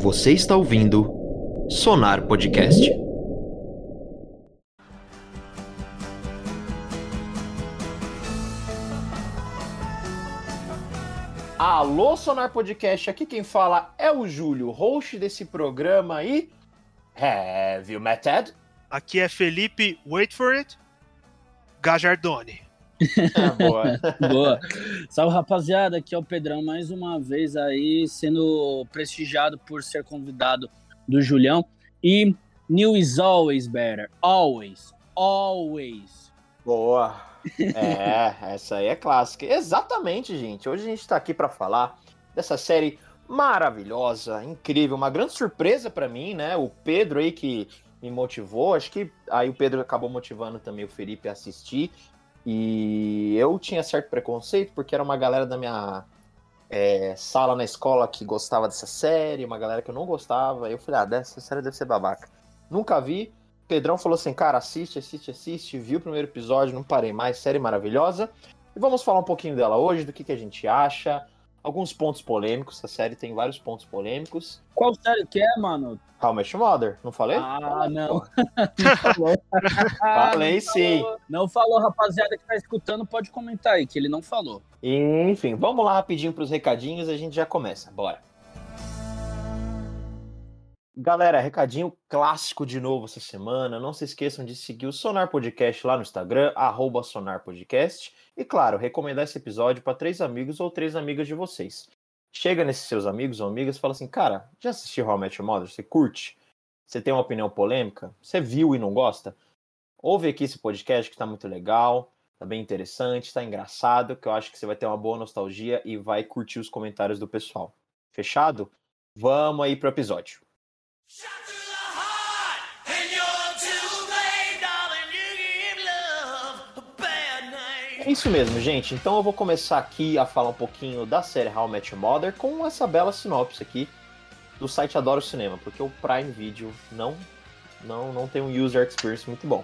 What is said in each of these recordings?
Você está ouvindo Sonar Podcast. Alô, Sonar Podcast, aqui quem fala é o Júlio, host desse programa e. Have you met Ted? Aqui é Felipe, wait for it, Gajardoni. Ah, boa. Boa. Salve, rapaziada. Aqui é o Pedrão, mais uma vez aí, sendo prestigiado por ser convidado do Julião. E new is always better. Always. Always. Boa. É, essa aí é clássica. Exatamente, gente. Hoje a gente tá aqui para falar dessa série maravilhosa, incrível, uma grande surpresa para mim, né? O Pedro aí que me motivou, acho que aí o Pedro acabou motivando também o Felipe a assistir. E eu tinha certo preconceito, porque era uma galera da minha é, sala na escola que gostava dessa série, uma galera que eu não gostava. Eu falei, ah, dessa série deve ser babaca. Nunca vi. Pedrão falou assim, cara, assiste, assiste, assiste. Viu o primeiro episódio, não parei mais. Série maravilhosa. E vamos falar um pouquinho dela hoje, do que, que a gente acha. Alguns pontos polêmicos. A série tem vários pontos polêmicos. Qual série que é, mano? How I Met Your Mother, não falei? Ah, não. Falei Não sim. falou. Não falou, rapaziada que tá escutando, pode comentar aí, que ele não falou. Enfim, vamos lá rapidinho para os recadinhos, a gente já começa. Bora. Galera, recadinho clássico de novo essa semana. Não se esqueçam de seguir o Sonar Podcast lá no Instagram, arroba Sonar Podcast. E claro, recomendar esse episódio para três amigos ou três amigas de vocês. Chega nesses seus amigos ou amigas e fala assim, cara, já assistiu How I Met Your Mother? Você curte? Você tem uma opinião polêmica? Você viu e não gosta? Ouve aqui esse podcast que tá muito legal, tá bem interessante, tá engraçado, que eu acho que você vai ter uma boa nostalgia e vai curtir os comentários do pessoal. Fechado? Vamos aí pro episódio. Shot isso mesmo, gente. Então eu vou começar aqui a falar um pouquinho da série How I Met Your Mother com essa bela sinopse aqui do site Adoro Cinema, porque o Prime Video não não não tem um user experience muito bom.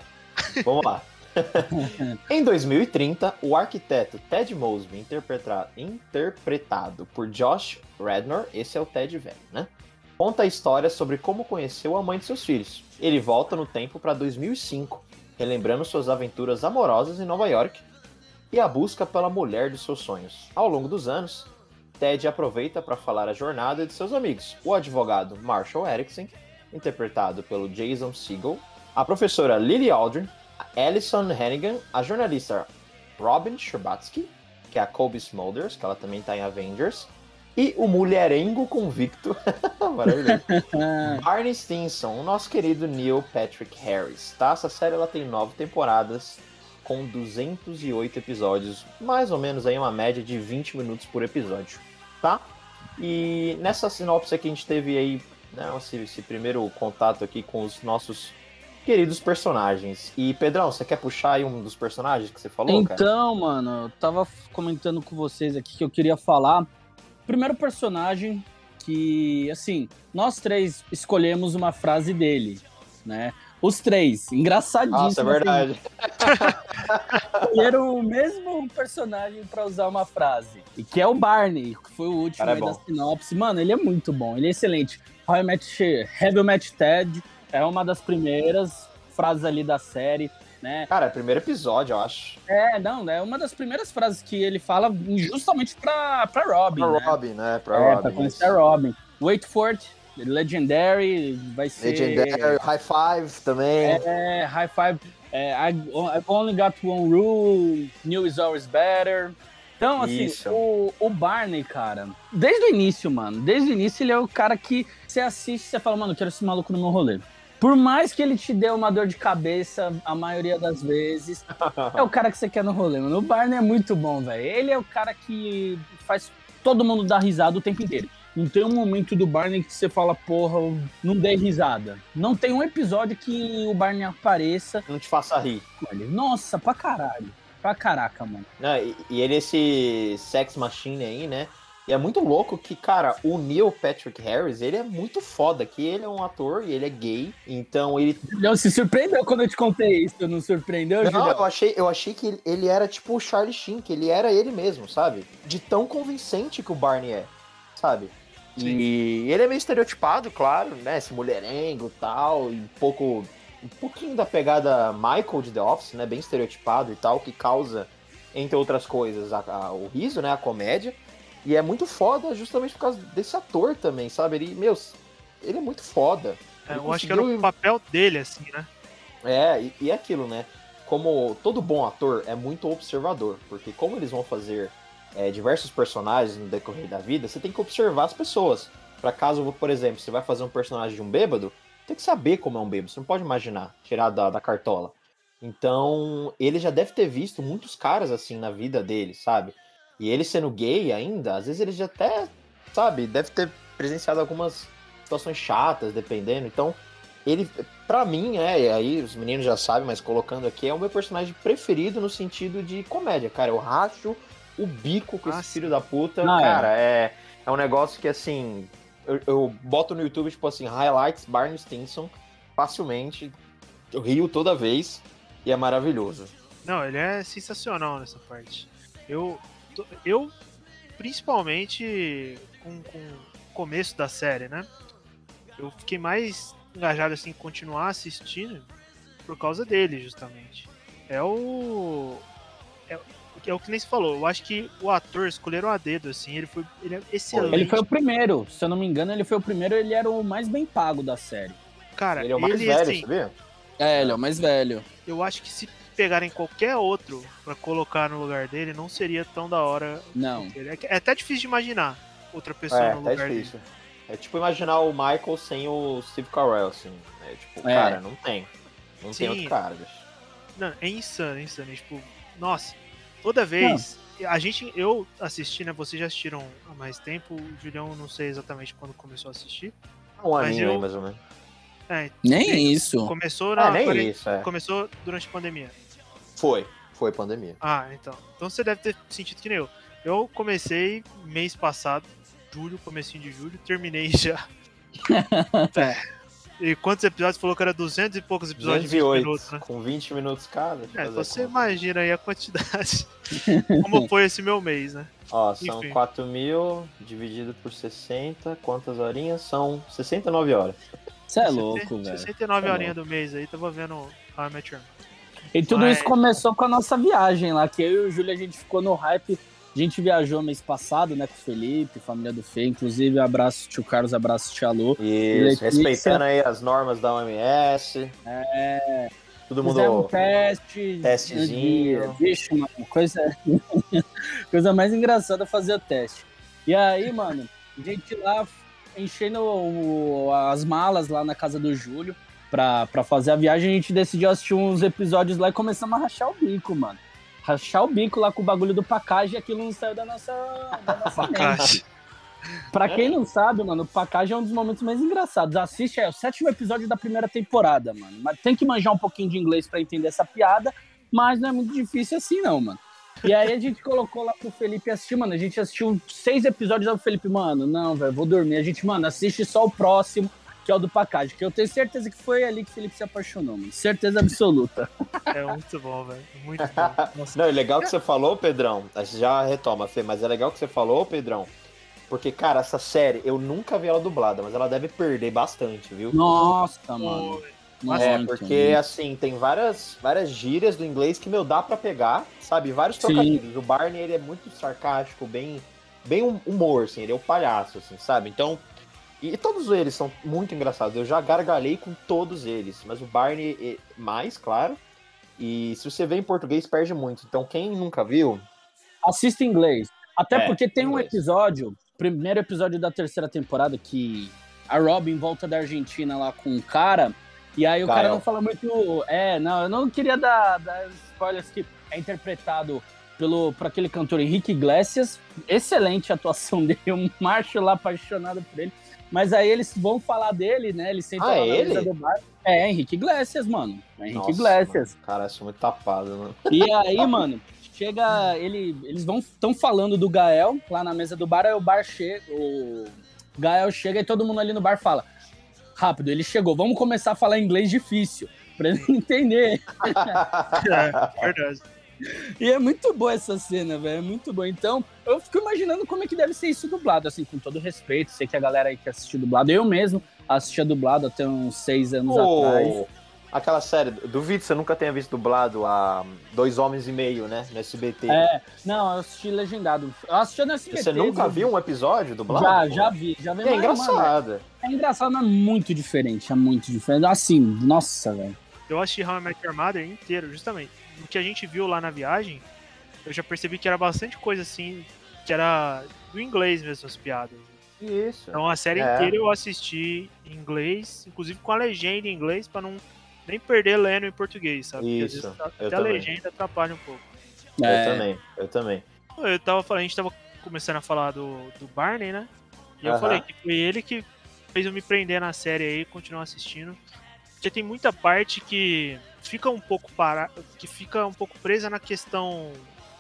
Vamos lá. em 2030, o arquiteto Ted Mosby, interpreta- interpretado por Josh Radnor, esse é o Ted velho, né? Conta a história sobre como conheceu a mãe de seus filhos. Ele volta no tempo para 2005, relembrando suas aventuras amorosas em Nova York e a busca pela mulher dos seus sonhos. Ao longo dos anos, Ted aproveita para falar a jornada de seus amigos, o advogado Marshall Erickson, interpretado pelo Jason Segel, a professora Lily Aldrin, a Alison Hannigan, a jornalista Robin Scherbatsky, que é a Kobe Smulders, que ela também está em Avengers, e o mulherengo convicto, maravilhoso, Barney Stinson, o nosso querido Neil Patrick Harris, tá? Essa série ela tem nove temporadas com 208 episódios, mais ou menos aí uma média de 20 minutos por episódio, tá? E nessa sinopse aqui a gente teve aí né, esse, esse primeiro contato aqui com os nossos queridos personagens. E Pedrão, você quer puxar aí um dos personagens que você falou, cara? Então, mano, eu tava comentando com vocês aqui que eu queria falar. Primeiro personagem que, assim, nós três escolhemos uma frase dele, né? Os três, engraçadíssimo. Nossa, é assim, verdade. escolheram o mesmo personagem pra usar uma frase. E que é o Barney, que foi o último Cara, é da sinopse. Mano, ele é muito bom, ele é excelente. How I Met, Ted é uma das primeiras frases ali da série, né? Cara, é o primeiro episódio, eu acho. É, não, é uma das primeiras frases que ele fala justamente pra, pra Robin, Pra né? Robin, né? Pra é, Robin. pra conhecer isso. a Robin. Wait for it, Legendary, vai ser... Legendary, High Five também. É, High Five, é, I, I've only got one rule, new is always better. Então, assim, Isso. o, o Barney, cara, desde o início, mano, desde o início ele é o cara que você assiste e você fala, mano, eu quero esse maluco no meu rolê. Por mais que ele te dê uma dor de cabeça, a maioria das vezes, é o cara que você quer no rolê, mano. O Barney é muito bom, velho. Ele é o cara que faz todo mundo dar risada o tempo inteiro. Não tem um momento do Barney que você fala, porra, não dei risada. Não tem um episódio que o Barney apareça Não te faça rir. Nossa, pra caralho. Pra caraca, mano. Né? E, e ele esse sex machine aí, né? E é muito louco que, cara, o Neil Patrick Harris, ele é muito foda, que ele é um ator e ele é gay, então ele... Não se surpreendeu quando eu te contei isso, não surpreendeu, Não, Julião? eu achei, eu achei que ele era tipo o Charlie Sheen, que ele era ele mesmo, sabe? De tão convincente que o Barney é, sabe? E ele é meio estereotipado, claro, né? Esse mulherengo e tal, e um pouco. Um pouquinho da pegada Michael de The Office, né? Bem estereotipado e tal, que causa, entre outras coisas, a- a- o riso, né? A comédia. E é muito foda justamente por causa desse ator também, sabe? Ele, meu, ele é muito foda. É, eu acho que era o conseguiu- papel dele, assim, né? É, e, e é aquilo, né? Como todo bom ator é muito observador, porque como eles vão fazer é, diversos personagens no decorrer da vida, você tem que observar as pessoas. Pra caso, por exemplo, você vai fazer um personagem de um bêbado, tem que saber como é um bêbado, você não pode imaginar, tirar da, da cartola. Então, ele já deve ter visto muitos caras assim na vida dele, sabe? E ele sendo gay ainda, às vezes ele já até, sabe, deve ter presenciado algumas situações chatas, dependendo. Então, ele, pra mim, é, e aí os meninos já sabem, mas colocando aqui, é o meu personagem preferido no sentido de comédia, cara. Eu racho o bico com Ah, esse sim. filho da puta. Ah, é. cara, é. é um negócio que, assim, eu, eu boto no YouTube, tipo assim, highlights Barney Stinson, facilmente. Eu rio toda vez e é maravilhoso. Não, ele é sensacional nessa parte. Eu, eu principalmente com, com o começo da série, né? Eu fiquei mais engajado assim em continuar assistindo por causa dele, justamente. É o é, é o que nem se falou. Eu acho que o ator escolheram a dedo assim. Ele foi ele é excelente. Ele foi o primeiro, se eu não me engano, ele foi o primeiro, ele era o mais bem pago da série. cara. Ele é o mais ele, velho, assim, sabia? É, ele é o mais velho. eu acho que se pegarem qualquer outro pra colocar no lugar dele, não seria tão da hora. Não. É, é até difícil de imaginar outra pessoa É, no lugar difícil. É tipo imaginar o Michael sem o Steve Carell, assim. É tipo, É. cara, não tem. Não Sim. tem outro cara, bicho. dele. Não, é insano, é insano. É, tipo, nossa, toda vez. A gente, eu assisti, né? Vocês já assistiram há mais tempo. O Julião, não sei exatamente quando começou a assistir. Um aninho eu- aí, mais ou menos. É, Nem isso. começou Ah, na. nem quare- isso, é. Começou durante a pandemia. Foi. Foi pandemia. Ah, então. Então você deve ter sentido que nem eu. Eu comecei mês passado, julho, comecinho de julho, terminei já. é. E quantos episódios? Falou que era 200 e poucos episódios de 20 208, minutos, né? com 20 minutos cada. É, você conta. imagina aí a quantidade. Como foi esse meu mês, né? Ó, são Enfim. 4 mil dividido por 60. Quantas horinhas? São 69 horas. Você é louco, velho. 69 É horinhas do mês aí, tava vendo How I Met Your Mother. E tudo Mas- isso começou com a nossa viagem lá, que eu e o Júlio, a gente ficou no hype. A gente viajou mês passado, né, com o Felipe, família do Fê. Inclusive, abraço tio Carlos, abraço tia Lu. Isso, respeitando aí as normas da OMS. É, Todo fizemos um mundo. teste. Testezinho. de- Vixe, mano, coisa, coisa mais engraçada fazer o teste. E aí, mano, a gente lá enchendo o- as malas lá na casa do Júlio pra, pra fazer a viagem, a gente decidiu assistir uns episódios lá e começamos a rachar o bico, mano. Rachar o bico lá com o bagulho do Pacage e aquilo não saiu da nossa, da nossa mente. Pra quem não sabe, mano, o Pacage é um dos momentos mais engraçados. Assiste, é o sétimo episódio da primeira temporada, mano. Mas tem que manjar um pouquinho de inglês pra entender essa piada, mas não é muito difícil assim, não, mano. E aí a gente colocou lá pro Felipe assistir, mano. A gente assistiu seis episódios do Felipe, mano. Não, velho, vou dormir. A gente, mano, assiste só o próximo, que é o do Pacage, que eu tenho certeza que foi ali que o Felipe se apaixonou, mano. Certeza absoluta. É muito bom, velho. Muito bom. Nossa, Não, é legal que você falou, Pedrão. A gente já retoma, Fê, mas é legal que você falou, Pedrão. Porque, cara, essa série, eu nunca vi ela dublada, mas ela deve perder bastante, viu? Nossa, mano. É, Muito, porque mano. assim, tem várias, várias gírias do inglês que, meu, dá pra pegar, sabe? Vários Sim. trocadilhos. O Barney, ele é muito sarcástico, bem, bem hum- humor, assim, ele é o palhaço, assim, sabe? Então, e, todos eles são muito engraçados. Eu já gargalhei com todos eles, mas o Barney é mais, claro. E se você vê em português, perde muito. Então, quem nunca viu, assista em inglês. Até É, porque tem um episódio, primeiro episódio da terceira temporada, que a Robin volta da Argentina lá com um cara, e aí o cara não fala muito. É, não, eu não queria dar, dar spoilers que é interpretado pelo, por aquele cantor Henrique Iglesias. Excelente atuação dele, um macho lá apaixonado por ele. Mas aí eles vão falar dele, né? Ah, lá é na ele? mesa do bar. É, Henrique Iglesias, mano. É Henrique Nossa, Iglesias. mano, cara, eu sou muito tapado, né? E aí, mano, chega. Ele, eles vão estão falando do Gael lá na mesa do bar, aí o bar chega. O Gael chega e todo mundo ali no bar fala: Rápido, ele chegou, vamos começar a falar inglês difícil. Pra ele entender. é, verdade. E é muito boa essa cena, velho. É muito boa. Então, eu fico imaginando como é que deve ser isso dublado, assim, com todo respeito. Sei que a galera aí que assistiu dublado, eu mesmo assistia dublado até uns seis anos atrás. Pô, aquela série, duvido que você nunca tenha visto dublado a Dois Homens e Meio, né? No SBT. É, não, eu assisti legendado. Eu assisti no SBT. você nunca viu um episódio dublado? Já, pô? já vi. Já vi É mano, engraçado. é engraçado, mas muito diferente. É muito diferente. Assim, nossa, velho. Eu assisti How I Met Your Mother inteiro, justamente. O que a gente viu lá na viagem, eu já percebi que era bastante coisa assim, que era do inglês mesmo, as piadas. Isso. Então a série É. inteira eu assisti em inglês, inclusive com a legenda em inglês, pra não nem perder lendo em português, sabe? Porque às Isso, vezes eu até a legenda atrapalha um pouco. Eu É. também, eu também. Eu tava falando, a gente tava começando a falar do, do Barney, né? E eu Aham. falei que foi ele que fez eu me prender na série aí e continuar assistindo. Porque tem muita parte que fica um pouco para que fica um pouco presa na questão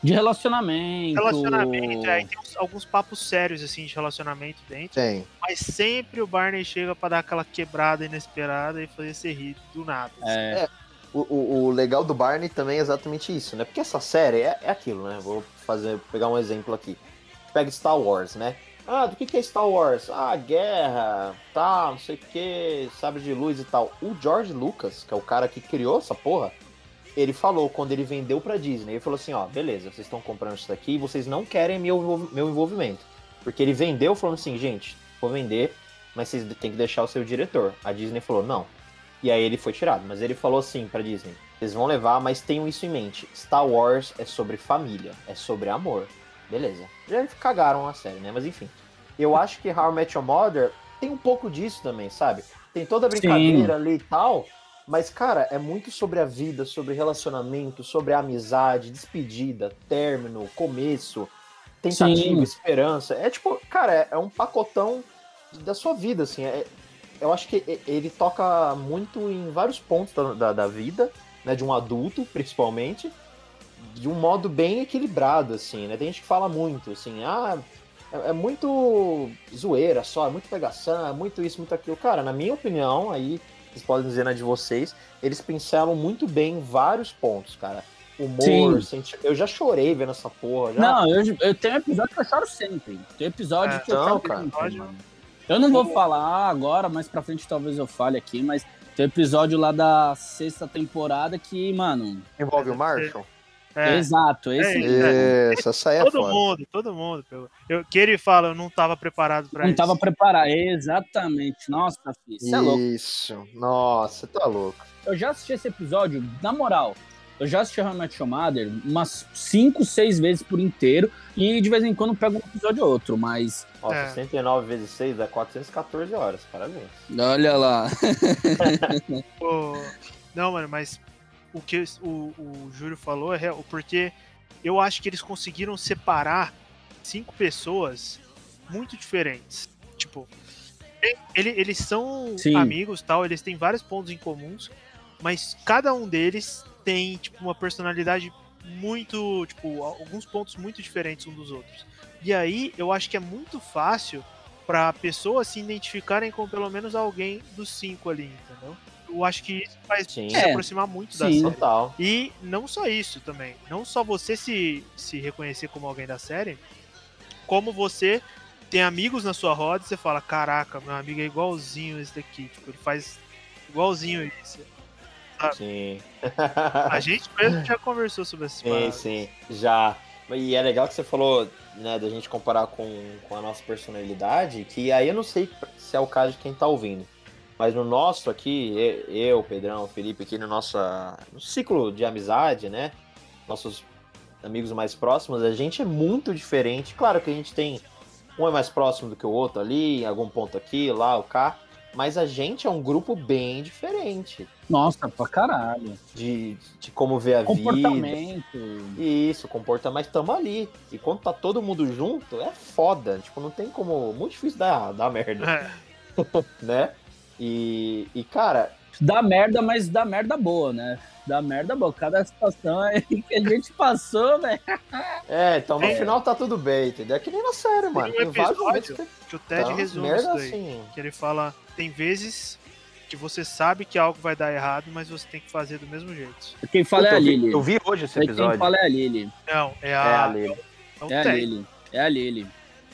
De relacionamento. relacionamento, aí tem uns- alguns papos sérios assim de relacionamento dentro, Tem. mas sempre o Barney chega pra dar aquela quebrada inesperada e fazer você rir do nada. É, O, o- o legal do Barney também é exatamente isso, né? Porque essa série é, é aquilo, né? Vou fazer, pegar um exemplo aqui. Pega Star Wars, né? Ah, do que, que é Star Wars? Ah, guerra, tal, não sei o que, sabre de luz e tal. O George Lucas, que é o cara que criou essa porra, ele falou quando ele vendeu pra Disney, ele falou assim, ó, beleza, vocês estão comprando isso daqui e vocês não querem meu, meu envolvimento. Porque ele vendeu falando assim, gente, vou vender, mas vocês têm que deixar o seu diretor. A Disney falou, não. E aí ele foi tirado. Mas ele falou assim pra Disney: vocês vão levar, mas tenham isso em mente. Star Wars é sobre família, é sobre amor. Beleza. Já cagaram a série, né? Mas enfim. Eu acho que How I Met Your Mother tem um pouco disso também, sabe? Tem toda a brincadeira ali e tal. Mas, cara, é muito sobre a vida, sobre relacionamento, sobre a amizade, despedida, término, começo, tentativa, Sim. esperança. É tipo, cara, é, é um pacotão da sua vida, assim. É, eu acho que ele toca muito em vários pontos da, da, da vida, né? De um adulto, principalmente, de um modo bem equilibrado, assim, né? Tem gente que fala muito, assim, ah, é, é muito zoeira só, é muito pegação, é muito isso, muito aquilo. Cara, na minha opinião, aí, vocês podem dizer na de vocês, eles pincelam muito bem vários pontos, cara. Humor, senti... eu já chorei vendo essa porra. Já... Não, eu, eu tenho episódio que eu choro sempre. Tem episódio É, que eu não, choro cara. sempre, mano. Eu não vou falar agora, mas pra frente talvez eu fale aqui, mas tem episódio lá da sexta temporada que, mano. Envolve o Marshall? É, Exato, esse É. Isso, essa aí é todo mundo, todo mundo. Eu, que ele fala, eu não tava preparado pra Não isso. tava preparado. Exatamente. Nossa, filho, você é louco. Isso. Nossa, tá louco. Eu já assisti esse episódio, na moral. Eu já assisti How I Met Your Mother umas 5, 6 vezes por inteiro. E de vez em quando pego um episódio ou outro, mas. Ó, É. 69 vezes 6 dá 414 horas. Parabéns. Olha lá. Pô, Não, mano, mas o que o, o Júlio falou é real, porque eu acho que eles conseguiram separar cinco pessoas muito diferentes. Tipo, ele- eles são Sim. amigos tal, eles têm vários pontos em comuns, mas cada um deles tem, tipo, uma personalidade muito, tipo, alguns pontos muito diferentes um dos outros. E aí, eu acho que é muito fácil para pessoas se identificarem com pelo menos alguém dos cinco ali, entendeu? Eu acho que isso faz Sim. se É, aproximar muito da sim. série. Total. E não só isso também. Não só você se, se reconhecer como alguém da série, como você tem amigos na sua roda e você fala, caraca, meu amigo é igualzinho esse daqui. Tipo, ele faz igualzinho isso. Sim. A gente mesmo já conversou sobre essas Sim, paradas. sim. Já. E é legal que você falou, né, da gente comparar com, com a nossa personalidade, que aí eu não sei se é o caso de quem tá ouvindo. Mas no nosso aqui, eu, Pedrão, Felipe, aqui no nosso no ciclo de amizade, né? Nossos amigos mais próximos, a gente é muito diferente. Claro que a gente tem. Um é mais próximo do que o outro ali, em algum ponto aqui, lá, o cá. Mas a gente é um grupo bem diferente Nossa, pra caralho. de, de como ver a vida. Comportamento. Isso, comporta, mas tamo ali. E quando tá todo mundo junto, é foda. Tipo, não tem como. Muito difícil dar, dar merda, É, né? E, e, cara, Dá merda, mas dá merda boa, né? Dá merda boa. Cada situação aí que a gente passou, velho. é, então no É. final tá tudo bem, entendeu? É que nem na série, mano. um Tem vários episódio que que o Ted umas resume merda isso daí. assim. Que ele fala, tem vezes que você sabe que algo vai dar errado, mas você tem que fazer do mesmo jeito. Quem fala é Puta, a eu, vi, Lily. eu vi hoje esse Quem episódio. fala é a Lily. Não, é É a, a Lily. é o É a. Lily. É a Lily.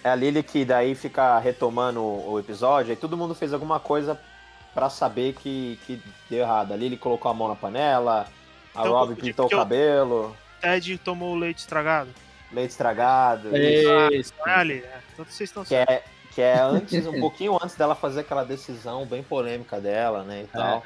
É a Lily que daí fica retomando o o episódio, e todo mundo fez alguma coisa pra saber que, que deu errado. A Lily colocou a mão na panela, a Então, porque pintou o cabelo, Ted tomou o leite estragado. leite estragado. Isso. Não é ali, é. Então vocês estão Que é, que é antes, um pouquinho antes dela fazer aquela decisão bem polêmica dela, né, e tal.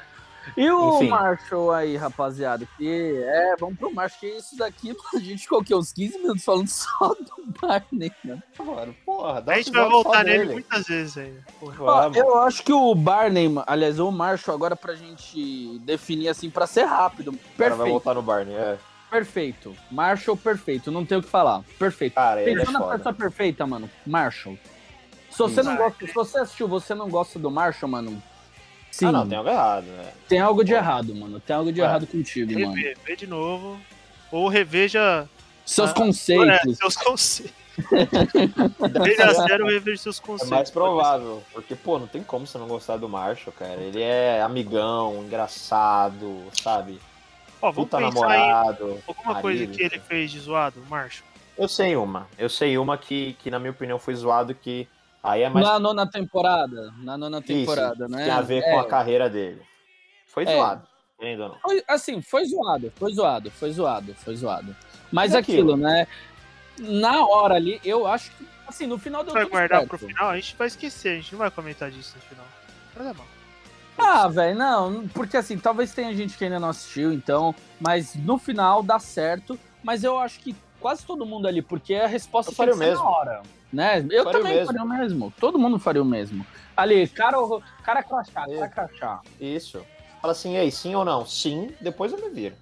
E o Enfim. Marshall aí, rapaziada, que é, vamos pro Marshall, que isso daqui, a gente ficou aqui uns 15 minutos falando só do Barney, né? Mano, porra, dá A gente vai voltar nele dele. muitas vezes ainda. Porra. Vamos. eu acho que o Barney, aliás, o Marshall, agora pra gente definir assim, pra ser rápido, Cara, vai perfeito, voltar no Barney, é. perfeito. Marshall, perfeito, não tem o que falar, perfeito. Cara, ele é Pensou na foda. pessoa perfeita, mano, Marshall. Se você não gosta, se você assistiu, você não gosta do Marshall, mano, sim, Ah, não, tem algo errado, né? tem algo de errado, mano, tem algo de É. errado contigo, mano. Rever, vê de novo. Ou reveja Seus Ah, conceitos. é, seus conceitos. Veja a sério rever seus É conceitos. mais provável, porque, pô, não tem como você não gostar do Marshall, cara. Ele é amigão, engraçado, sabe? Ó, vamos Puta namorado. alguma coisa marido, que ele fez de zoado, Marshall. Eu sei uma. Eu sei uma que, que na minha opinião, foi zoado, que aí é mais Na nona temporada, na nona Isso, temporada, né? tem a ver É, com a carreira dele. Foi É. zoado, ou não. foi- assim, foi zoado, foi zoado, foi zoado, foi zoado. Mas É aquilo, aquilo. né? Na hora ali, eu acho que, assim, no final deu vai guardar certo. pro final, a gente vai esquecer, a gente não vai comentar disso no final. Mas é bom. Ah, velho, não, porque assim, talvez tenha gente que ainda não assistiu, então, mas no final dá certo, mas eu acho que quase todo mundo ali, porque a resposta faria o na mesmo. hora, né? Eu Faria o também mesmo. faria o mesmo, todo mundo faria o mesmo. Ali, cara, cara crachá, cara É. crachá. Isso. Fala assim, ei, sim ou não? Sim, depois eu me viro.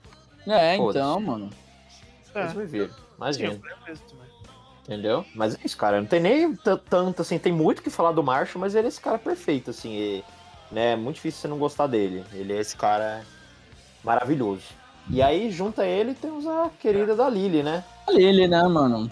É, então, mano. Depois eu me viro. sim, Imagina. também. Entendeu? Mas é isso, cara. Não tem nem tanto, assim, tem muito que falar do Marshall, mas ele é esse cara perfeito, assim. E, né, é muito difícil você não gostar dele. Ele é esse cara maravilhoso. E aí, junta ele, temos a querida da Lily, né? A Lily, né, mano?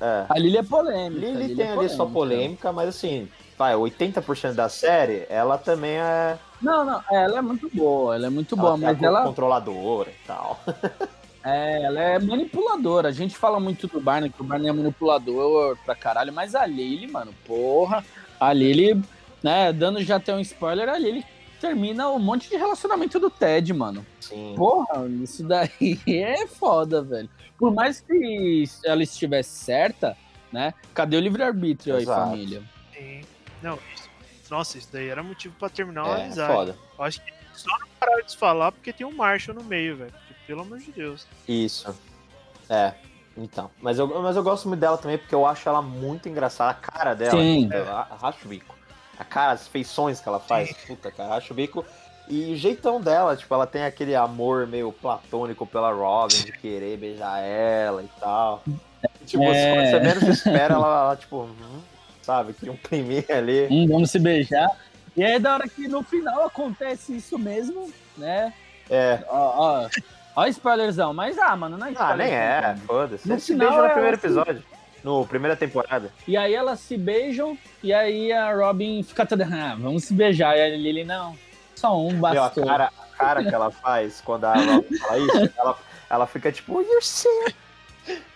É. A Lily é polêmica. a Lily Lily tem é ali sua polêmica, mas assim, vai, 80% da série, ela também é. Não, não, ela é muito boa, ela é muito ela boa, tem mas ela, controladora e tal. é, ela é manipuladora. A gente fala muito do Barney, que o Barney é manipulador pra caralho, mas a Lily, mano, porra, a Lily, né, dando já até um spoiler, a Lily termina um monte de relacionamento do Ted, mano. Sim. Porra, isso daí é foda, velho. Por mais que ela estivesse certa, né, cadê o livre-arbítrio aí, família? Sim. Não, isso. Nossa, isso daí era motivo pra terminar uma É, amizade. foda. Eu acho que só não pararam de falar porque tem um Marshall no meio, velho. Porque, Pelo amor de Deus. Isso. É. Então. Mas eu, mas eu gosto muito dela também porque eu acho ela muito engraçada. A cara dela. Sim. Eu a- racho o bico. A cara, as feições que ela faz. Puta, cara, racho o bico. E o jeitão dela, tipo, ela tem aquele amor meio platônico pela Robin, de querer beijar ela e tal. Tipo, É. quando você menos espera, ela, ela, tipo, hum, sabe, cria um climinha ali. Hum, vamos se beijar. E aí, da hora que no final acontece isso mesmo, né? É. Ó, ó, ó, spoilerzão. Mas, ah, mano, não é Ah, spoiler. nem é, foda-se. No Eles se final, beijam no ela primeiro se- episódio. No primeira temporada. E aí elas se beijam, e aí a Robin fica toda, ah, vamos se beijar. E a Lily, não, só um Meu, a bastou. cara, a cara que ela faz quando a Robin fala isso, ela, ela fica tipo, you're sick.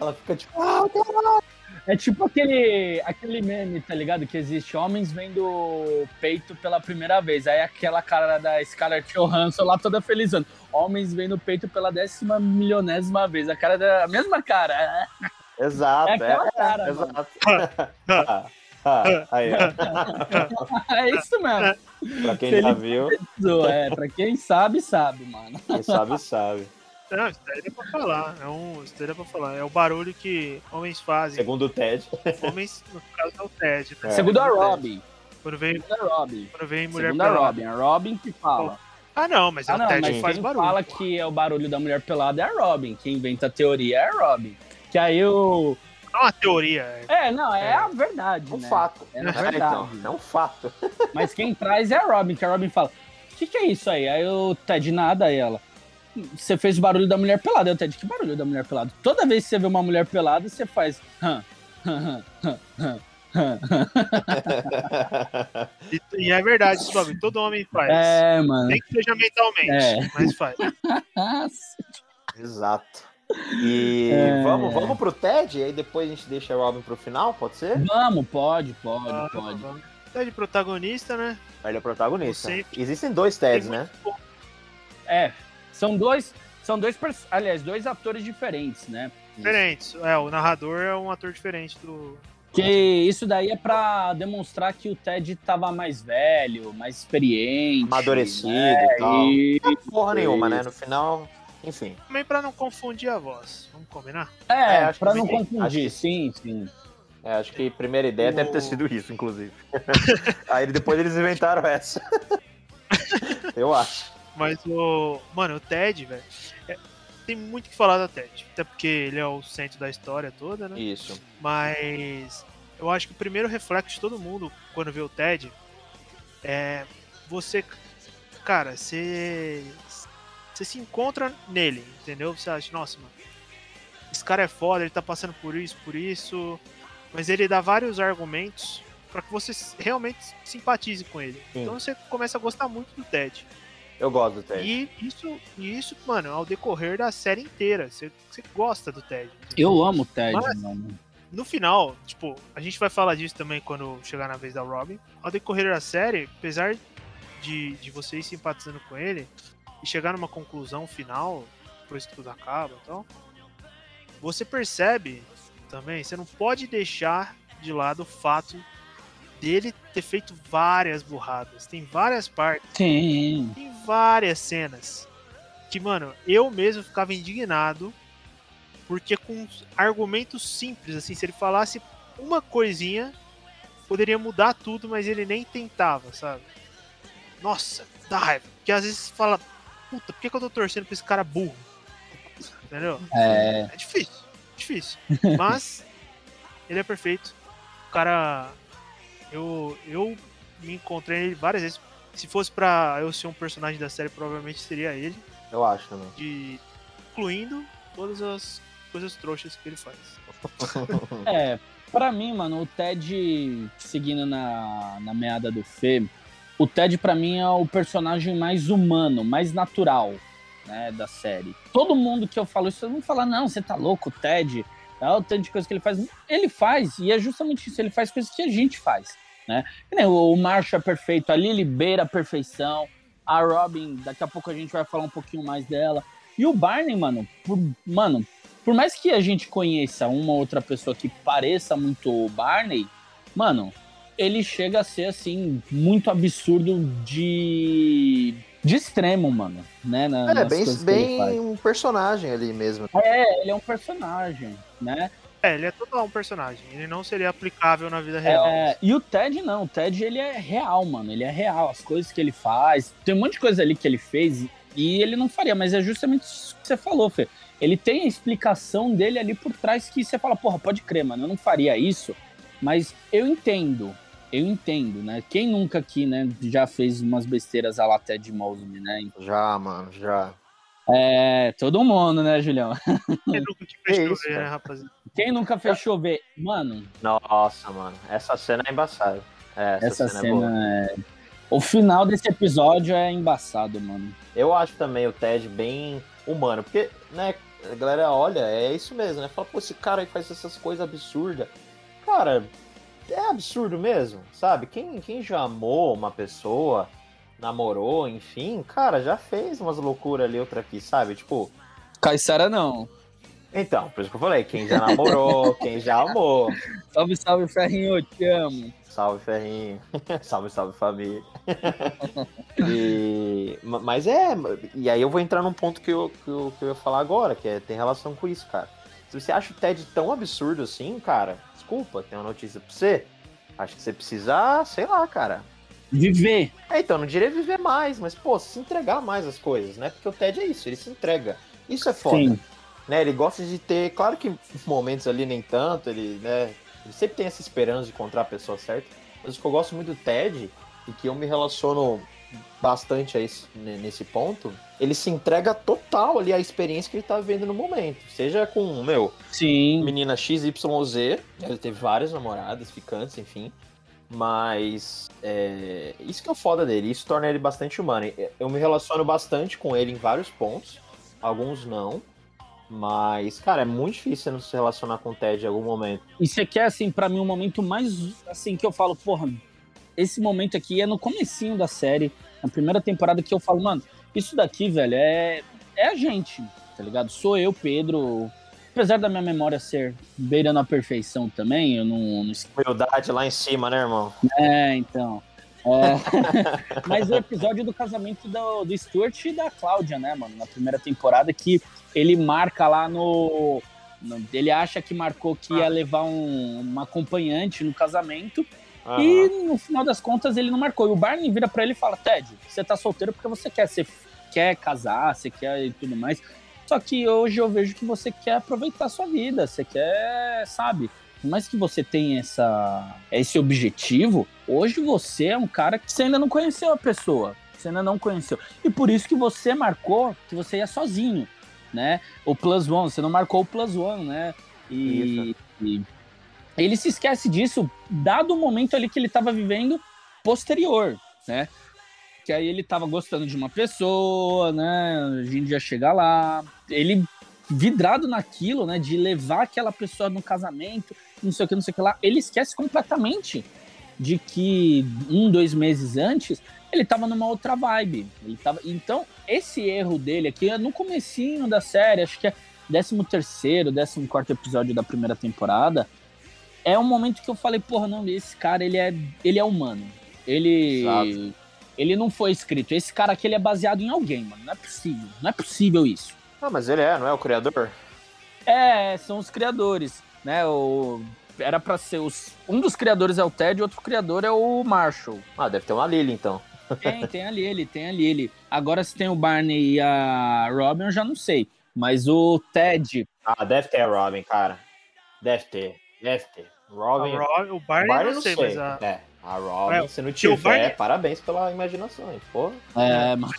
Ela fica tipo, ah, caralho. É tipo aquele, aquele meme, tá ligado? Que existe homens vendo peito pela primeira vez. Aí aquela cara da Scarlett Johansson lá toda felizando. Homens vendo peito pela décima milionésima vez. A cara da a mesma cara. Exato, É é, aquela é, cara, exato. Ah, ah, aí. É isso mesmo. pra quem Se já viu, É, pra quem sabe, sabe, mano. quem sabe, sabe. Não, isso daí é pra falar. É um, isso daí é pra falar. É o barulho que homens fazem. Segundo o Ted. Homens, no caso, é o Ted. Né? É. Segundo a. Robin. Quando vem, Segundo a Robin. quando vem mulher Segundo a pelada. Robin. A Robin que fala. Ah, não, mas é Ah, o não, Ted mas que faz quem barulho. fala que é o barulho da mulher pelada é a Robin. Quem inventa a teoria é a Robin. Que aí o. Não é uma teoria. é- É, não, é, É. a verdade. Um né? fato. É É, verdade. então, é um fato. Mas quem traz é a Robin, que a Robin fala: O que, que é isso aí? Aí o Ted nada, aí ela. Você fez o barulho da mulher pelada. O Ted, que barulho da mulher pelada? Toda vez que você vê uma mulher pelada, você faz. "Hã, hã, hã, hã, hã, E, e é verdade isso, bagulho. Todo homem faz. É, mano. Nem que seja mentalmente, É. mas faz. Exato. E É. vamos, vamos pro Ted, e aí depois a gente deixa o Robin pro final, pode ser? Vamos, pode, pode, Ah, pode. vamos. De protagonista, né? Ele é protagonista. Existem dois Teds, né? É, são dois, são dois, aliás, dois atores diferentes, né? Diferentes. É, o narrador é um ator diferente do. Que isso daí é pra demonstrar que o Ted tava mais velho, mais experiente. Amadurecido né? e tal. E- Não é porra nenhuma, né? No final, enfim. Também pra não confundir a voz. Vamos combinar? É, É, acho pra que não confundir, sim, sim. É, acho que a primeira ideia O- deve ter sido isso, inclusive. aí depois eles inventaram essa. Eu acho. Mas o. Mano, o Ted, velho. é- Tem muito o que falar da Ted. Até porque ele é o centro da história toda, né? Isso. Mas eu acho que o primeiro reflexo de todo mundo quando vê o Ted é você, cara, você você se encontra nele, entendeu? Você acha, nossa, mano, esse cara é foda, ele tá passando por isso, por isso, mas ele dá vários argumentos pra que você realmente simpatize com ele. Sim. Então você começa a gostar muito do Ted. Eu gosto do Ted. E isso, e isso, mano, ao decorrer da série inteira, você, você gosta do Ted. entendeu? Eu amo o Ted, Mas- mano. no final, tipo, a gente vai falar disso também quando chegar na vez da Robin. Ao decorrer da série, apesar de, de você ir simpatizando com ele e chegar numa conclusão final, depois que tudo acaba e tal, você percebe também, você não pode deixar de lado o fato dele ter feito várias burradas. Tem várias partes, Sim. tem várias cenas que, mano, eu mesmo ficava indignado porque com argumentos simples, assim, se ele falasse uma coisinha, poderia mudar tudo, mas ele nem tentava, sabe? Nossa, dá raiva. Porque às vezes fala, puta, por que, que eu tô torcendo pra esse cara burro? Entendeu? É, É difícil, difícil. Mas ele é perfeito. O cara. Eu, eu me encontrei nele várias vezes. Se fosse pra eu ser um personagem da série, provavelmente seria ele. Eu acho também. De, incluindo todas as coisas trouxas que ele faz. é, pra mim, mano, o Ted, seguindo na, na meada do Fê, o Ted pra mim é o personagem mais humano, mais natural, né, da série. Todo mundo que eu falo isso, não fala, não, você tá louco, Ted, é o tanto de coisa que ele faz. Ele faz, e é justamente isso, ele faz coisas que a gente faz, né? O, Marshall é perfeito, a Lily beira a perfeição, a Robin, daqui a pouco a gente vai falar um pouquinho mais dela. E o Barney, mano, por, mano, por mais que a gente conheça uma ou outra pessoa que pareça muito o Barney, mano, ele chega a ser assim muito absurdo de de extremo, mano, né? na- É, bem, bem um personagem ali mesmo. É, ele é um personagem, né? É, ele é total um personagem. Ele não seria aplicável na vida real. É, e o Ted não, o Ted ele é real, mano, ele é real, as coisas que ele faz, tem um monte de coisa ali que ele fez e ele não faria, mas é justamente isso que você falou, Fê. Ele tem a explicação dele ali por trás que você fala, porra, pode crer, mano, eu não faria isso, mas eu entendo, eu entendo, né? Quem nunca aqui, né, já fez umas besteiras a la Ted Mosby, né? Já, mano, já. É, todo mundo, né, Julião? Ele nunca te fez É chover, isso, né, rapaziada? Quem nunca fez chover? Mano, Nossa, mano. Essa cena é embaçada. É, essa, essa cena, é boa. cena é... O final desse episódio é embaçado, mano. Eu acho também o Ted bem humano, porque, né, a galera olha, é isso mesmo, né? Fala, pô, esse cara aí faz essas coisas absurdas. Cara, é absurdo mesmo, sabe? Quem, quem já amou uma pessoa, namorou, enfim, cara, já fez umas loucuras ali, outra aqui, sabe? Tipo, Caissara não. então, por isso que eu falei, quem já namorou, quem já amou. Salve, salve, Ferrinho, eu te amo. Salve, Ferrinho. salve, salve, família. E- ma- mas é, e aí eu vou entrar num ponto que eu, que, eu, que eu ia falar agora, que é, tem relação com isso, cara. Se você acha o TED tão absurdo assim, cara, desculpa, tem uma notícia pra você. Acho que você precisa, sei lá, cara. Viver. É, então, não diria viver mais, mas, pô, se entregar mais as coisas, né? Porque o TED é isso, ele se entrega. Isso é foda. Sim. Né? Ele gosta de ter, claro que momentos ali nem tanto, ele, né? Ele sempre tem essa esperança de encontrar a pessoa certa. Mas o que eu gosto muito do Ted, e que eu me relaciono bastante a esse, ne- nesse ponto, ele se entrega total ali à experiência que ele tá vivendo no momento. Seja com, meu, Sim. menina XYZ, ele teve várias namoradas, ficantes, enfim. Mas é, isso que é o foda dele, isso torna ele bastante humano. Eu me relaciono bastante com ele em vários pontos, alguns não. Mas, cara, é muito difícil você não se relacionar com o Ted em algum momento. E você quer, assim, pra mim, um momento mais, assim, que eu falo, porra, esse momento aqui é no comecinho da série, na primeira temporada, que eu falo, mano, isso daqui, velho, é, é a gente, tá ligado? Sou eu, Pedro. Apesar da minha memória ser beirando a perfeição também, eu não, não Humildade lá em cima, né, irmão? É, então. É. Mas o episódio do casamento do, do Stuart e da Cláudia, né, mano? Na primeira temporada, que ele marca lá no. no- ele acha que marcou que ia levar um- uma acompanhante no casamento. Aham. E no final das contas ele não marcou. E o Barney vira pra ele e fala: Ted, você tá solteiro porque você quer, você quer casar, você quer e tudo mais. Só que hoje eu vejo que você quer aproveitar a sua vida, você quer, sabe? Por mais que você tenha essa, esse objetivo, hoje você é um cara que você ainda não conheceu a pessoa. Você ainda não conheceu. E por isso que você marcou que você ia sozinho, né? O Plus One, você não marcou o Plus One, né? E, e ele se esquece disso, dado o momento ali que ele estava vivendo posterior, né? Que aí ele tava gostando de uma pessoa, né? A gente já chega lá. Ele vidrado naquilo, né? De levar aquela pessoa no casamento, não sei o que, não sei o que lá. Ele esquece completamente de que um, dois meses antes ele tava numa outra vibe. Ele tava... Então, esse erro dele aqui é no comecinho da série, acho que é 13 terceiro, 14 quarto episódio da primeira temporada. É um momento que eu falei, porra, não, esse cara, ele é, ele é humano. Ele... Exato. Ele não foi escrito. Esse cara aqui, ele é baseado em alguém, mano. Não é possível. Não é possível isso. Ah, mas ele é, não é o criador? É, são os criadores, né? O... Era pra ser os... Um dos criadores é o Ted, outro criador é o Marshall. Ah, deve ter uma Lily, então. Tem, tem a Lily, tem a Lily. Agora, se tem o Barney e a Robin, eu já não sei. Mas o Ted, Ah, deve ter a Robin, cara. Deve ter, deve ter. Robin... Ro- o Barney, Barney eu não sei, mas a, É, a Robin, É, se não tiver, Barney- parabéns pela imaginação, hein? Pô, é, mano,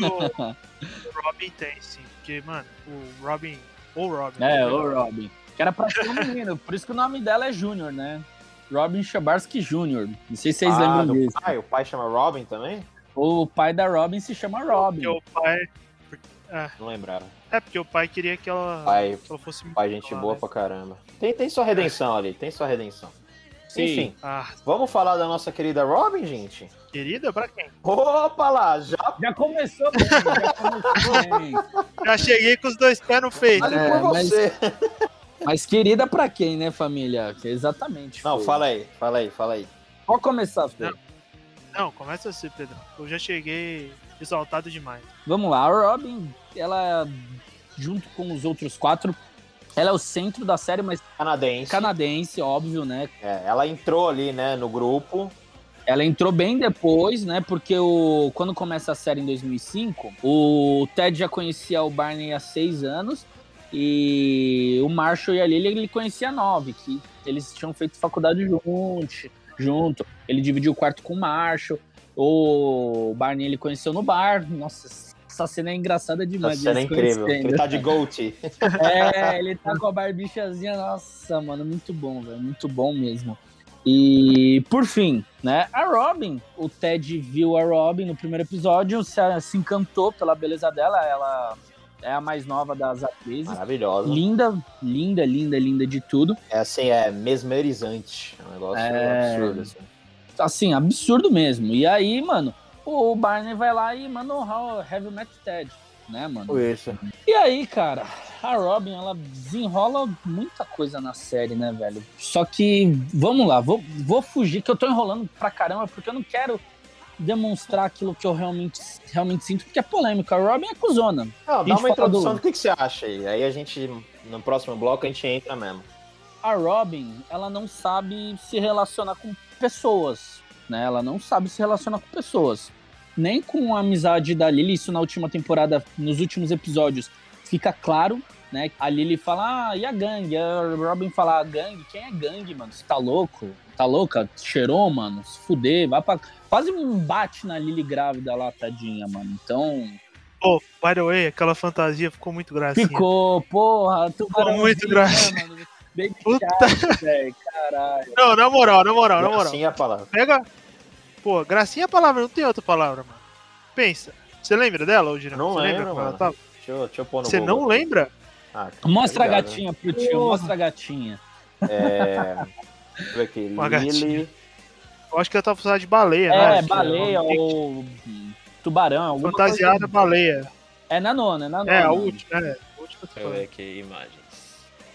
o, Robin tem, sim. Porque, mano, o Robin. O Robin. é, o Robin. Que era pra ser um menino, por isso que o nome dela é Júnior, né? Robin Chabarsky Jr. Não sei se vocês ah, lembram do disso. pai, o pai chama Robin também? O pai da Robin se chama Robin. Porque o pai. Não lembraram. É, porque o pai queria que ela, Pai, que ela fosse. pai gente boa né? pra caramba. Tem, tem sua redenção ali, tem sua redenção. Sim. Enfim, Ah, vamos falar da nossa querida Robin, gente? querida, pra quem? Opa lá, já Já começou bem, já começou bem. Já cheguei com os dois pés no peito. vale É, por mas- você. Mas querida pra quem, né, família? Que Exatamente. Não, foi. fala aí, fala aí, fala aí. Pode começar, Fê. Não. Não, começa assim, Pedro. Eu já cheguei exaltado demais. Vamos lá, a Robin, ela, junto com os outros quatro, ela é o centro da série, mas Canadense. canadense, óbvio, né? É, ela entrou ali, né, no grupo. Ela entrou bem depois, né? Porque o, quando começa a série em 2005, o Ted já conhecia o Barney há seis anos e o Marshall e a Lily ele conhecia há nove, que eles tinham feito faculdade junto, junto. Ele dividiu o quarto com o Marshall. O Barney ele conheceu no bar. Nossa, essa cena é engraçada Essa demais. cena é incrível. Ele tá de goatee. É, ele tá com a barbichazinha, nossa, mano, muito bom, velho, muito bom mesmo. E por fim, né, a Robin, o Ted viu a Robin no primeiro episódio, se, se encantou pela beleza dela, ela é a mais nova das atrizes. Maravilhosa. Linda, linda, linda, linda de tudo. É assim, é mesmerizante. É um negócio É. absurdo, assim. Assim, absurdo mesmo. E aí, mano, o Barney vai lá e manda um Heavy Metal Ted, né, mano? Isso. E aí, cara, a Robin, ela desenrola muita coisa na série, né, velho? Só que, vamos lá, vou, vou fugir, que eu tô enrolando pra caramba, porque eu não quero demonstrar aquilo que eu realmente, realmente sinto, porque é polêmico. A Robin é cuzona. Não, dá uma introdução do- do que, que você acha aí. Aí a gente, no próximo bloco, a gente entra mesmo. A Robin, ela não sabe se relacionar com pessoas, né? Ela não sabe se relacionar com pessoas. Nem com a amizade da Lily, isso na última temporada, nos últimos episódios, fica claro, né? A Lily fala, ah, e a gangue? A Robin fala, a gangue? Quem é gangue, mano? Você tá louco? Tá louca? Cheirou, mano? Se fuder, vai pra... Quase um bate na Lily grávida lá, tadinha, mano. Então, Oh, by the way, aquela fantasia ficou muito gracinha. Ficou, porra, tubarãozinho, muito graça. né? Baby Puta. Shark, velho, caralho. Não, na moral, na moral, na moral. Assim é a palavra. Pega. Pô, gracinha é a palavra, não tem outra palavra, mano. Pensa. Você lembra dela, ou Girão? Não Você lembra lembro, como ela mano. tava? Deixa eu, deixa eu pôr no Você Google não lembra? Ah, Mostra a obrigado, gatinha pro tio, mostra a gatinha. né? É... Deixa eu ver aqui. Uma. Lily. Eu acho que ela tava fantasiada de baleia, né? É, baleia ou hum, tubarão, alguma Fantasiada coisa. baleia. É na nona, é na nona. É, a última, é. A última Deixa eu ver aqui imagens.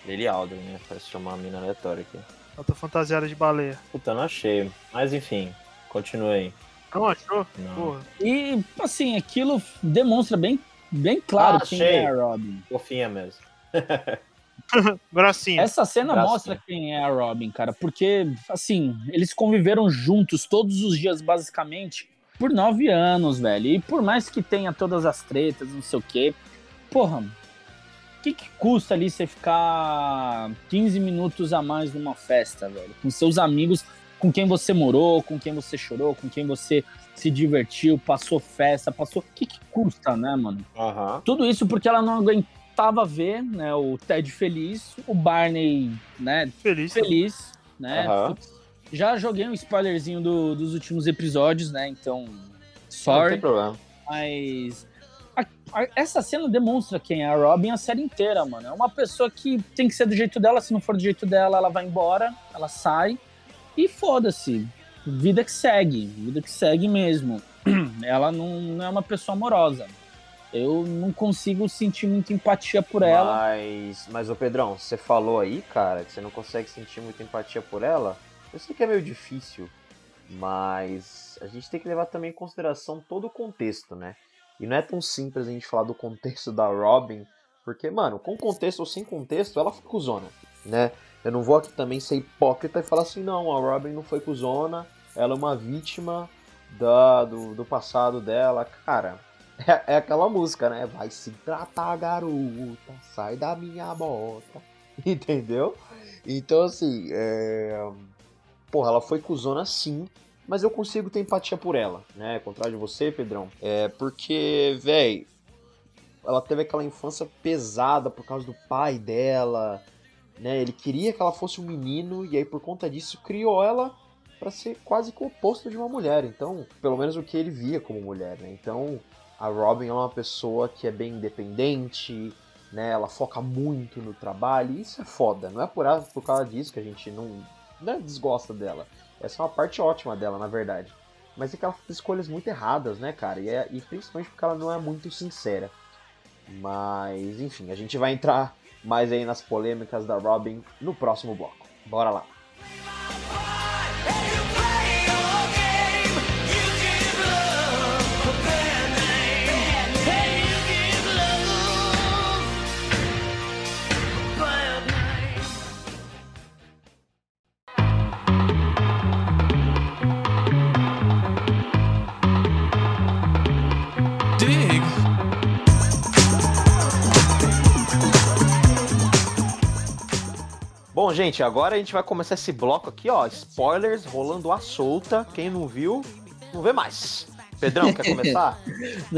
Lily Aldrin, né? Parece chamar uma mina aleatória aqui. Ela tá fantasiada de baleia. Puta, não achei. Mas enfim, continuei. Não achou? Não. Porra. E, assim, aquilo demonstra bem, bem claro Ah, quem achei. é a Robin. Fofinha mesmo. Gracinha. Essa cena mostra quem é a Robin, cara, porque, assim, eles conviveram juntos todos os dias, basicamente, por nove anos, velho. E por mais que tenha todas as tretas, não sei o quê, porra, o que, que custa ali você ficar 15 minutos a mais numa festa, velho? Com seus amigos, com quem você morou, com quem você chorou, com quem você se divertiu, passou festa, passou. O que, que custa, né, mano? Aham. Tudo isso porque ela não aguentava ver, né, o Ted feliz, o Barney, né, Feliz. feliz, né? Putz, Já joguei um spoilerzinho do- dos últimos episódios, né? Então, Não sorry, tem problema. mas a- a- essa cena demonstra quem é a Robin a série inteira, mano. É uma pessoa que tem que ser do jeito dela, se não for do jeito dela, ela vai embora, ela sai e foda-se. Vida que segue, vida que segue mesmo. Ela não, não é uma pessoa amorosa. Eu não consigo sentir muita empatia por ela. Mas, mas ô Pedrão, você falou aí, cara, que você não consegue sentir muita empatia por ela. Eu sei que é meio difícil, mas a gente tem que levar também em consideração todo o contexto, né? E não é tão simples a gente falar do contexto da Robin, porque, mano, com contexto ou sem contexto, ela foi cuzona, né? Eu não vou aqui também ser hipócrita e falar assim, não, a Robin não foi cuzona, ela é uma vítima da, do, do passado dela. Cara, é, é aquela música, né? Vai se tratar, garota, sai da minha bota. Entendeu? Então, assim, é... Porra, ela foi cuzona sim, mas eu consigo ter empatia por ela, né? Contrário de você, Pedrão. É porque, véi, ela teve aquela infância pesada por causa do pai dela, né? Ele queria que ela fosse um menino e aí por conta disso criou ela pra ser quase que o oposto de uma mulher. Então, pelo menos o que ele via como mulher, né? Então, a Robin é uma pessoa que é bem independente, né? Ela foca muito no trabalho, e isso é foda. Não é por, por causa disso que a gente não, não é desgosta dela. Essa é uma parte ótima dela, na verdade. Mas é que ela faz escolhas muito erradas, né, cara? E, é- e principalmente porque ela não é muito sincera. Mas, enfim, a gente vai entrar mais aí nas polêmicas da Robin no próximo bloco. Bora lá. Bom, gente, agora a gente vai começar esse bloco aqui, ó. Spoilers rolando à solta. Quem não viu, não vê mais. Pedrão, quer começar?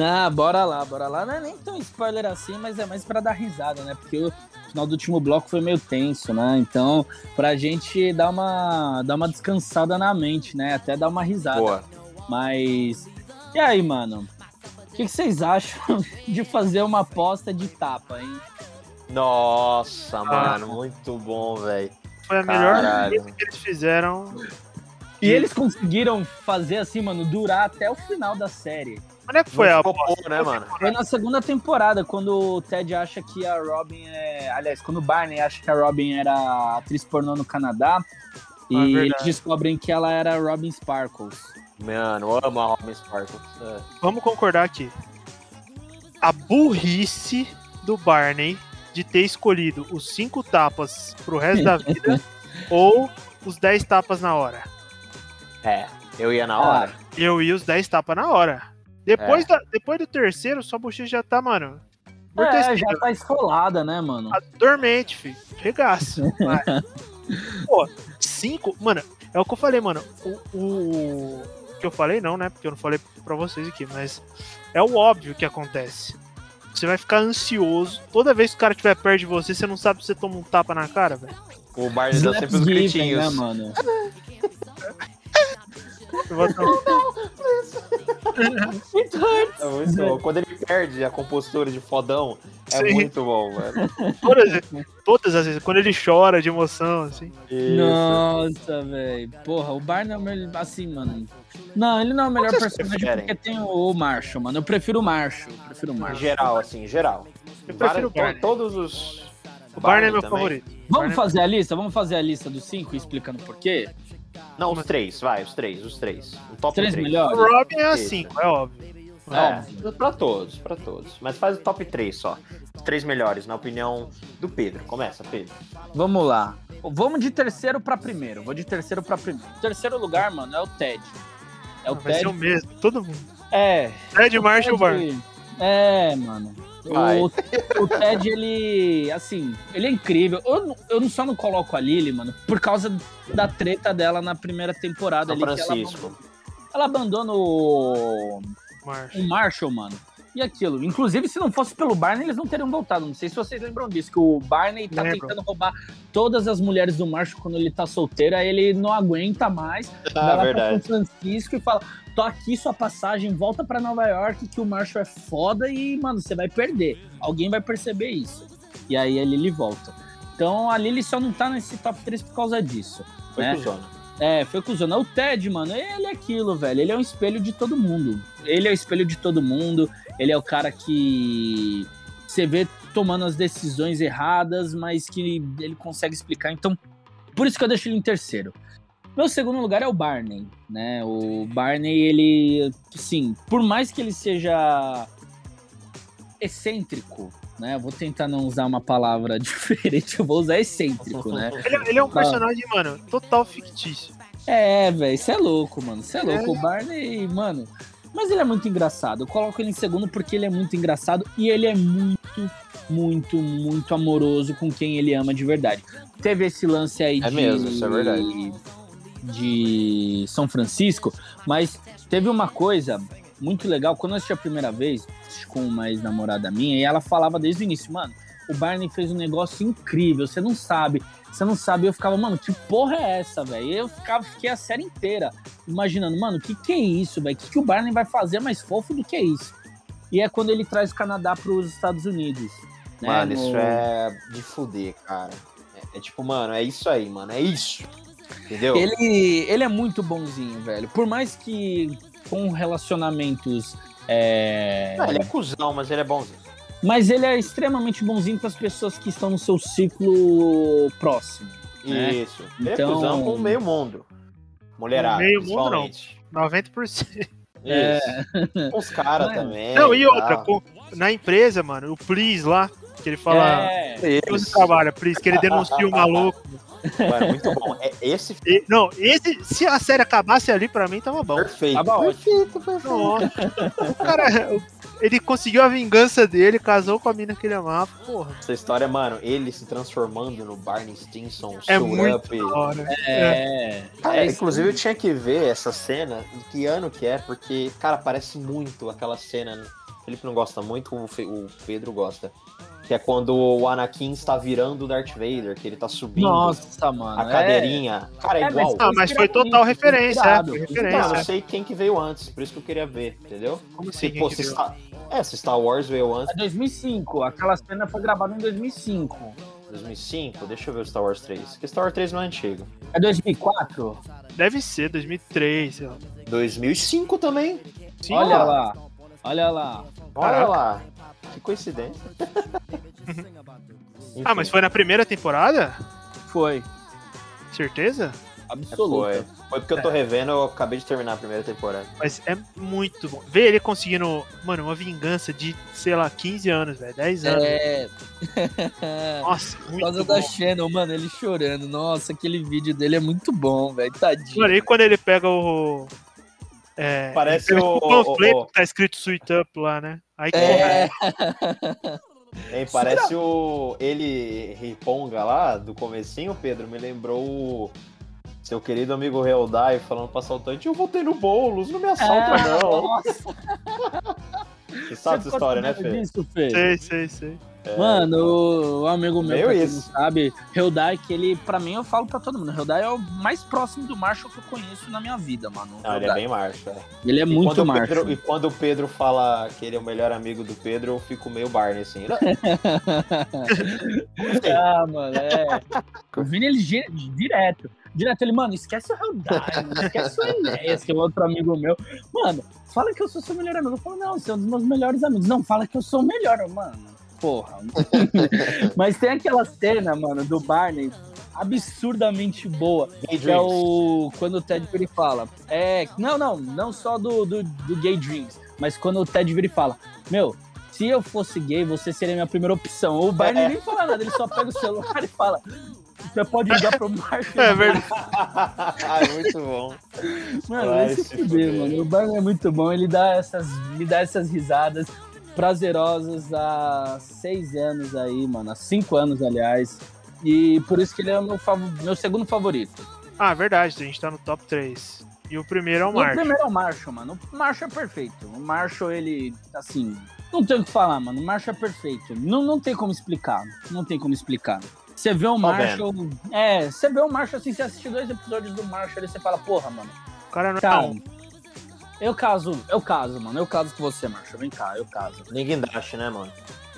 Ah, bora lá, bora lá. Não é nem tão spoiler assim, mas é mais pra dar risada, né? Porque o final do último bloco foi meio tenso, né? Então, pra gente dar uma, dar uma descansada na mente, né? Até dar uma risada. Boa. Mas. E aí, mano? O que, que vocês acham de fazer uma aposta de tapa, hein? Nossa, mano, muito bom, velho. Foi a melhor coisa que eles fizeram. E eles conseguiram fazer assim, mano, durar até o final da série. Quando é que foi Não a bom, né, mano? Foi na segunda temporada, quando o Ted acha que a Robin é. Aliás, quando o Barney acha que a Robin era atriz pornô no Canadá. E Ah, verdade. eles descobrem que ela era Robin Sparkles. Mano, eu amo a Robin Sparkles. É. Vamos concordar aqui. A burrice do Barney de ter escolhido os cinco tapas pro resto da vida ou os 10 tapas na hora. É, eu ia na hora. Eu ia os 10 tapas na hora. Depois, da- depois do terceiro, sua bochecha já tá, mano. É, já tá esfolada, né, mano? Tá dormente, filho. Regaça. Vai. Pô, cinco. Mano, é o que eu falei, mano. O, o- o que eu falei, não, né? Porque eu não falei pra vocês aqui, mas é o óbvio que acontece. Você vai ficar ansioso. Toda vez que o cara estiver perto de você, você não sabe se você toma um tapa na cara, velho. O Barney dá sempre os gritinhos. né, mano? Vou tomar- É muito bom. Quando ele perde a compostura de fodão, é Sim. muito bom, velho. todas, todas as vezes, quando ele chora de emoção, assim. Isso. Nossa, velho. Porra, o Barney é o melhor. Assim, mano. Não, ele não é o melhor personagem preferem? porque tem o Marshall, mano. Eu prefiro o Marshall. Eu prefiro o Marshall. geral, assim, em geral. Eu prefiro o Barney. Todos os. O Barney é meu também. favorito. Vamos Barney- fazer a lista? Vamos fazer a lista dos cinco explicando por quê? Não, os três, vai, os três, os três. O top Três três. O melhores? Robin é assim, é óbvio. É, pra todos, pra todos. Mas faz o top 3 só. Os três melhores, na opinião do Pedro. Começa, Pedro. Vamos lá. Vamos de terceiro pra primeiro. Vou de terceiro pra primeiro. Terceiro lugar, mano, é o Ted. É o Vai Ted. ser o mesmo, todo mundo. É. Ted Marshall Ted- Barney. É, mano. Vai. O, o Ted, ele. Assim, ele é incrível. Eu, não- eu não- só não coloco a Lily, mano, por causa da treta dela na primeira temporada São ali. que ela, Francisco. ela abandona o, Marshall. o Marshall, mano. E aquilo. Inclusive, se não fosse pelo Barney, eles não teriam voltado. Não sei se vocês lembram disso, que o Barney tá Lembro. tentando roubar todas as mulheres do Marshall quando ele tá solteiro. Aí ele não aguenta mais. Ah, vai lá pra verdade. São Francisco e fala: tô aqui sua passagem, volta pra Nova York, que o Marshall é foda e, mano, você vai perder. Alguém vai perceber isso. E aí a Lily volta. Então a Lily só não tá nesse top 3 por causa disso. Foi né? cuzona. É, foi cuzona. O Ted, mano, ele é aquilo, velho. Ele é um espelho de todo mundo. Ele é o espelho de todo mundo. Ele é o cara que você vê tomando as decisões erradas, mas que ele consegue explicar. Então, por isso que eu deixo ele em terceiro. Meu segundo lugar é o Barney, né? O Barney, ele, sim, por mais que ele seja excêntrico, né? Vou tentar não usar uma palavra diferente, eu vou usar excêntrico, né? Ele, ele é um personagem, mano, total fictício. É, velho, você é louco, mano. Você é louco. O Barney, mano. Mas ele é muito engraçado. Eu coloco ele em segundo porque ele é muito engraçado e ele é muito, muito, muito amoroso com quem ele ama de verdade. Teve esse lance aí É de. mesmo, isso é verdade. De São Francisco, mas teve uma coisa muito legal. Quando eu assisti a primeira vez, com uma ex-namorada minha, e ela falava desde o início, mano, o Barney fez um negócio incrível, você não sabe. Você não sabe, eu ficava, mano, que porra é essa, velho? Eu ficava, fiquei a série inteira imaginando, mano, o que, que é isso, velho? O que, que o Barney vai fazer mais fofo do que isso? E é quando ele traz o Canadá para os Estados Unidos. né, Mano, no- isso é de fuder, cara. É, é tipo, mano, é isso aí, mano. É isso. Entendeu? Ele, ele é muito bonzinho, velho. Por mais que com relacionamentos. é, Não, ele é cuzão, mas ele é bonzinho. Mas ele é extremamente bonzinho com as pessoas que estão no seu ciclo próximo. né? Isso. Ele Então- é com o meio mundo. Mulherada, meio mundo, não. principalmente. 90%. Isso. Com os caras é? também. Não, e outra, tal. com- na empresa, mano, o Please lá, que ele fala. É, Que você Isso. trabalha, Please, que ele denuncia o maluco. Mano, muito bom. É, esse E- não, esse, se a série acabasse ali, pra mim tava bom. perfeito. Tava perfeito, perfeito. Nossa. o cara, ele conseguiu a vingança dele, casou com a mina que ele amava. Porra, Essa história, mano, ele se transformando no Barney Stinson, é muito Up. é. Cara, é isso inclusive eu tinha que ver essa cena, de que ano que é, porque, cara, parece muito aquela cena. O Felipe não gosta muito, o Pedro gosta. Que é quando o Anakin está virando o Darth Vader, que ele tá subindo Nossa, mano. a cadeirinha. Cara, é, É, igual. Ah, mas foi total referência, é, foi Então, eu referência. não sei quem que veio antes, por isso que eu queria ver, entendeu? Como Se, assim? pô, se? Star... É, se Star Wars veio antes, É 2005. Aquela cena foi gravada em 2005. 2005, deixa eu ver o Star Wars 3. Porque Star Wars 3 não é antigo. É 2004? Deve ser, 2003, sei lá. 2005 também. Sim, Olha ó. lá. Olha lá. Olha Caraca. lá. Que coincidência. Ah, mas foi na primeira temporada? Foi. Certeza? Absoluta. Foi. Foi porque eu tô revendo, eu acabei de terminar a primeira temporada. Mas é muito bom. Ver ele conseguindo, mano, uma vingança de, sei lá, 15 anos, velho. 10 anos. É. Nossa, Por muito causa bom. da Shannon, mano, ele chorando. Nossa, aquele vídeo dele é muito bom, velho. Tadinho. Mano, aí quando ele pega o. É, Parece ele pega o- panfleto o- o- que tá escrito Sweet Up lá, né? Aí que É. Hein, parece o. Ele Riponga lá, do comecinho, Pedro, me lembrou o. Seu querido amigo Realdai falando pro assaltante, eu voltei no Boulos, não me assalta É, não. Nossa. Você sabe essa história, né, Fê? Disso, Fê? Sei, sei, sei. Mano, o, amigo meu, quem isso. não sabe, Hyundai, que ele, pra mim, eu falo pra todo mundo, Hyundai é o mais próximo do Marshall que eu conheço na minha vida, mano. Não, ele é bem marcha. é. Ele é E muito Marshall. E quando o Pedro fala que ele é o melhor amigo do Pedro, eu fico meio Barney, assim. ah, mano, é. O Vini, ele direto. Direto, ele, mano, esquece o Hyundai, mano, esquece o Enéas, que é outro amigo meu. Mano, fala que eu sou seu melhor amigo. Eu falo, não, você é um dos meus melhores amigos. Não, fala que eu sou o melhor, mano. Porra. Mas tem aquela cena, mano, do Barney absurdamente boa. Que é o. Quando o Ted vira e fala. É. Não, não, não só do, do, do Gay Dreams, mas quando o Ted vira e fala: Meu, se eu fosse gay, você seria a minha primeira opção. O Barney É. nem fala nada, ele só pega o celular e fala. Você pode ligar pro Mark. É verdade. Ai, muito bom. Mano, Vai vai se se fuder, fuder. mano. O Barney é muito bom, ele dá essas, me dá essas risadas prazerosas há seis anos aí, mano. Há cinco anos, aliás. E por isso que ele é o meu, fav- meu segundo favorito. Ah, verdade, a gente tá no top 3. E o primeiro é o O Mark. primeiro é o Marshall, mano. O Marshall é perfeito. O Marshall, ele, assim, não tem o que falar, mano. O Marshall é perfeito. Não, não tem como explicar. Não tem como explicar. Você vê o Marshall. É, você vê o Marshall assim, você assiste dois episódios do Marshall e você fala, porra, mano. O cara não é um. Eu caso, eu caso, mano. Eu caso com você, Marshall. Vem cá, eu caso. Ninguém dash, né, mano?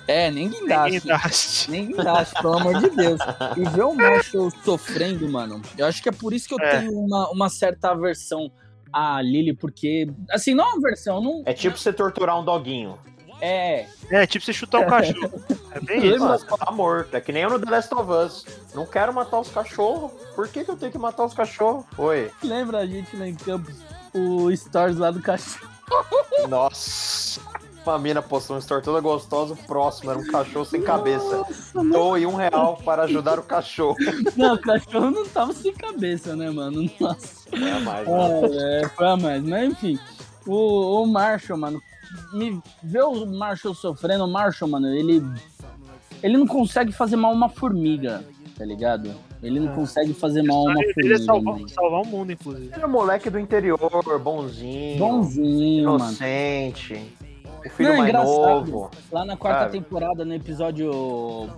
É, nem guindaste. Guindaste. Nem guindaste, pelo amor de Deus. E ver o Marshall sofrendo, mano, eu acho que é por isso que eu É. tenho uma, uma certa aversão à Lily, porque, assim, não aversão, não. É tipo você torturar um doguinho. É, É, tipo você chutar um cachorro. É bem isso. Mano, tá morto. É que nem eu no The Last of Us. Não quero matar os cachorros. Por que, que eu tenho que matar os cachorros? Oi. lembra a gente lá em Campos, o Stories lá do cachorro. Nossa. Uma mina postou um story toda gostosa. Próximo era um cachorro sem cabeça. Doe um real para ajudar o cachorro. Não, o cachorro não tava sem cabeça, né, mano? Nossa. É mais, né? É, foi a mais. Mas enfim, o, o Marshall, mano, me ver o Marshall sofrendo, o Marshall, mano, ele. Ele não consegue fazer mal a uma formiga, tá ligado? Ele não consegue fazer mal a uma Ele é formiga. salvar, mano. salvar o mundo, inclusive. Ele é um moleque do interior, bonzinho. Bonzinho, mano. Inocente. O filho Não, é mais engraçado. novo. Lá na quarta Sabe? temporada, no episódio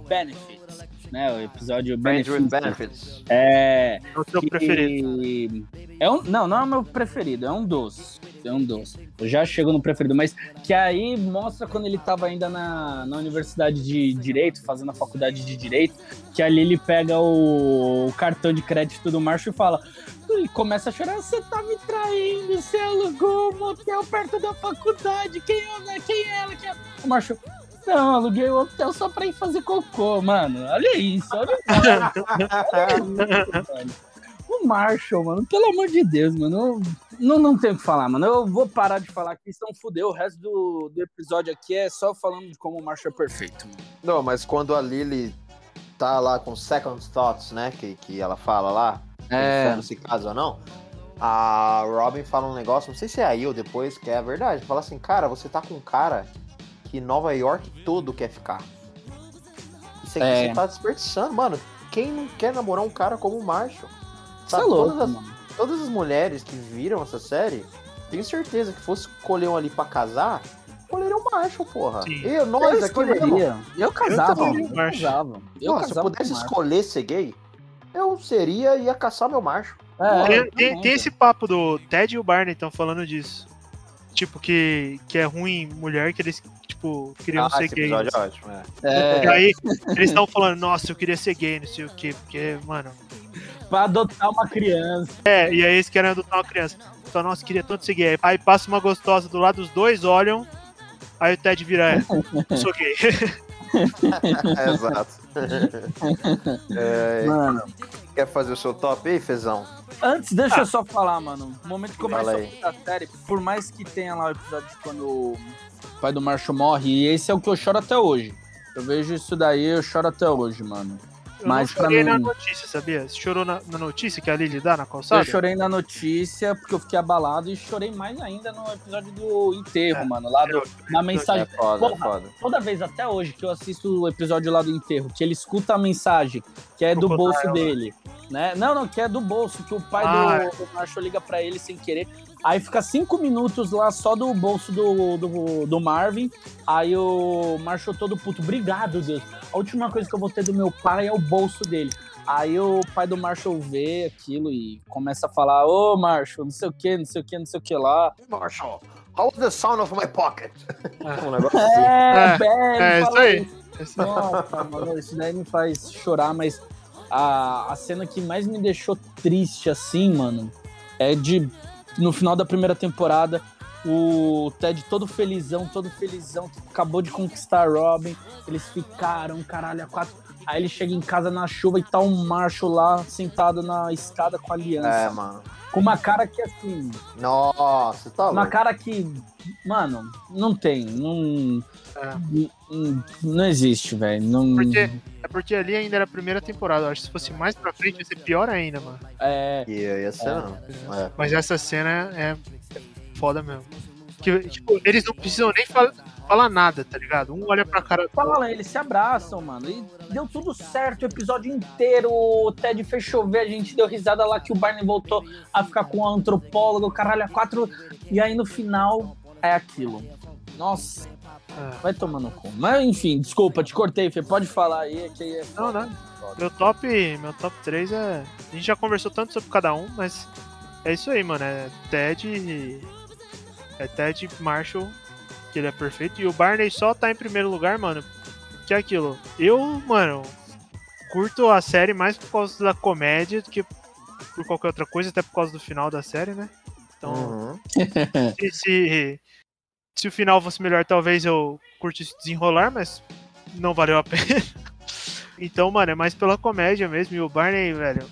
Benefits, né? O episódio Friends with Benefits. benefits. É. É o seu que- preferido. É um, não, não é o meu preferido, é um dos. É um dos. Eu já chego no preferido, mas que aí mostra quando ele tava ainda na, na universidade de Direito, fazendo a faculdade de Direito, que ali ele pega o, o cartão de crédito do Marshall e fala. E começa a chorar, você tá me traindo, você alugou um motel perto da faculdade, quem é, quem é ela? Quem é? O Marshall, não, aluguei o hotel só pra ir fazer cocô, mano. Olha isso, olha isso, mano. O Marshall, mano, pelo amor de Deus, mano. eu não, não tenho o que falar, mano. Eu vou parar de falar aqui, senão fudeu. O resto do, do episódio aqui é só falando de como o Marshall é perfeito, mano. Não, mas quando a Lily tá lá com second thoughts, né? Que, que ela fala lá, É. pensando se casa ou não. A Robin fala um negócio, não sei se é aí ou depois, que é a verdade. Fala assim, cara, você tá com um cara que Nova York todo quer ficar. Isso aqui É. você tá desperdiçando, mano. Quem não quer namorar um cara como o Marshall? Isso é Sabe, louco, todas, as, todas as mulheres que viram essa série, tenho certeza que fosse escolher um ali pra casar, escolheriam o Marshall, porra. Sim. Eu, nós Eu aqui mesmo. escolheria. Eu casava. Eu Marshall. casava. Eu Porra, se eu casava pudesse escolher ser gay, eu seria ia caçar meu macho. Marshall. Tem, É, tem- tem esse papo do Ted e o Barney estão falando disso. Tipo, que, que é ruim mulher, que eles, tipo, queriam ser esse gays. episódio é ótimo, é. É, E aí, eles estão falando, nossa, eu queria ser gay, não sei o quê, porque, mano. pra adotar uma criança. É, e aí eles querem adotar uma criança. Então, nossa, queria tanto ser gay. Aí passa uma gostosa do lado, os dois olham. Aí o Ted vira, é, sou gay. Exato. É, Mano, quer fazer o seu top aí, Fezão? antes, deixa eu só falar, mano. No momento que começa a série, por mais que tenha lá o episódio de quando o pai do Marshall morre, e esse é o que eu choro até hoje. Eu vejo isso daí, eu choro até hoje, mano. Eu Mas não pra chorei mim- na notícia, sabia? Você chorou na, na notícia que a Lily dá na calçada? Eu chorei na notícia porque eu fiquei abalado e chorei mais ainda no episódio do enterro, É. mano. Lá do, na mensagem. É foda, é Porra, foda. Toda vez até hoje que eu assisto o episódio lá do enterro, que ele escuta a mensagem, que é do Crocodile. bolso dele. né? Não, não, que é do bolso, que o pai Ah. do, do Marshall liga pra ele sem querer. Aí fica cinco minutos lá só do bolso do, do, do Marvin. Aí o Marshall todo puto, obrigado, Deus. A última coisa que eu vou ter do meu pai é o bolso dele. Aí o pai do Marshall vê aquilo e começa a falar, ô Marshall, não sei o que, não sei o que, não sei o que lá. Marshall, how's the sound of my pocket? É. um negócio assim. É, É, é isso aí. Esse- Nossa, mano, isso daí me faz chorar, mas a, a cena que mais me deixou triste, assim, mano, é de. No final da primeira temporada, o Ted todo felizão, todo felizão, que acabou de conquistar a Robin. Eles ficaram, caralho, a quatro. Aí ele chega em casa na chuva e tá um Marshall lá sentado na escada com a aliança. É, mano. Com uma cara que assim. Nossa, tá Uma louco. cara que. Mano, não tem. Não. É. Não, não existe, velho. Não. Porque, é porque ali ainda era a primeira temporada. Eu acho que se fosse mais pra frente ia ser pior ainda, mano. É. Ia, ia ser, não. É. Mas essa cena é foda mesmo. Que, tipo, eles não precisam nem fal- falar nada, tá ligado? Um olha pra cara. Fala, eles se abraçam, mano. E deu tudo certo o episódio inteiro. O Ted fez chover, a gente deu risada lá que o Barney voltou a ficar com o antropólogo, caralho, a quatro. E aí no final é aquilo. Nossa, É. vai tomando cu. Mas enfim, desculpa, te cortei, Fê. Pode falar aí, que aí é. Não, não. Meu top, meu top 3 é. A gente já conversou tanto sobre cada um, mas é isso aí, mano. É Ted. É Ted Marshall, que ele é perfeito. E o Barney só tá em primeiro lugar, mano. Que é aquilo. Eu, mano, curto a série mais por causa da comédia do que por qualquer outra coisa, até por causa do final da série, né? Então, Uhum. se, se, o final fosse melhor, talvez eu curtisse desenrolar, mas não valeu a pena. Então, mano, é mais pela comédia mesmo. E o Barney, velho,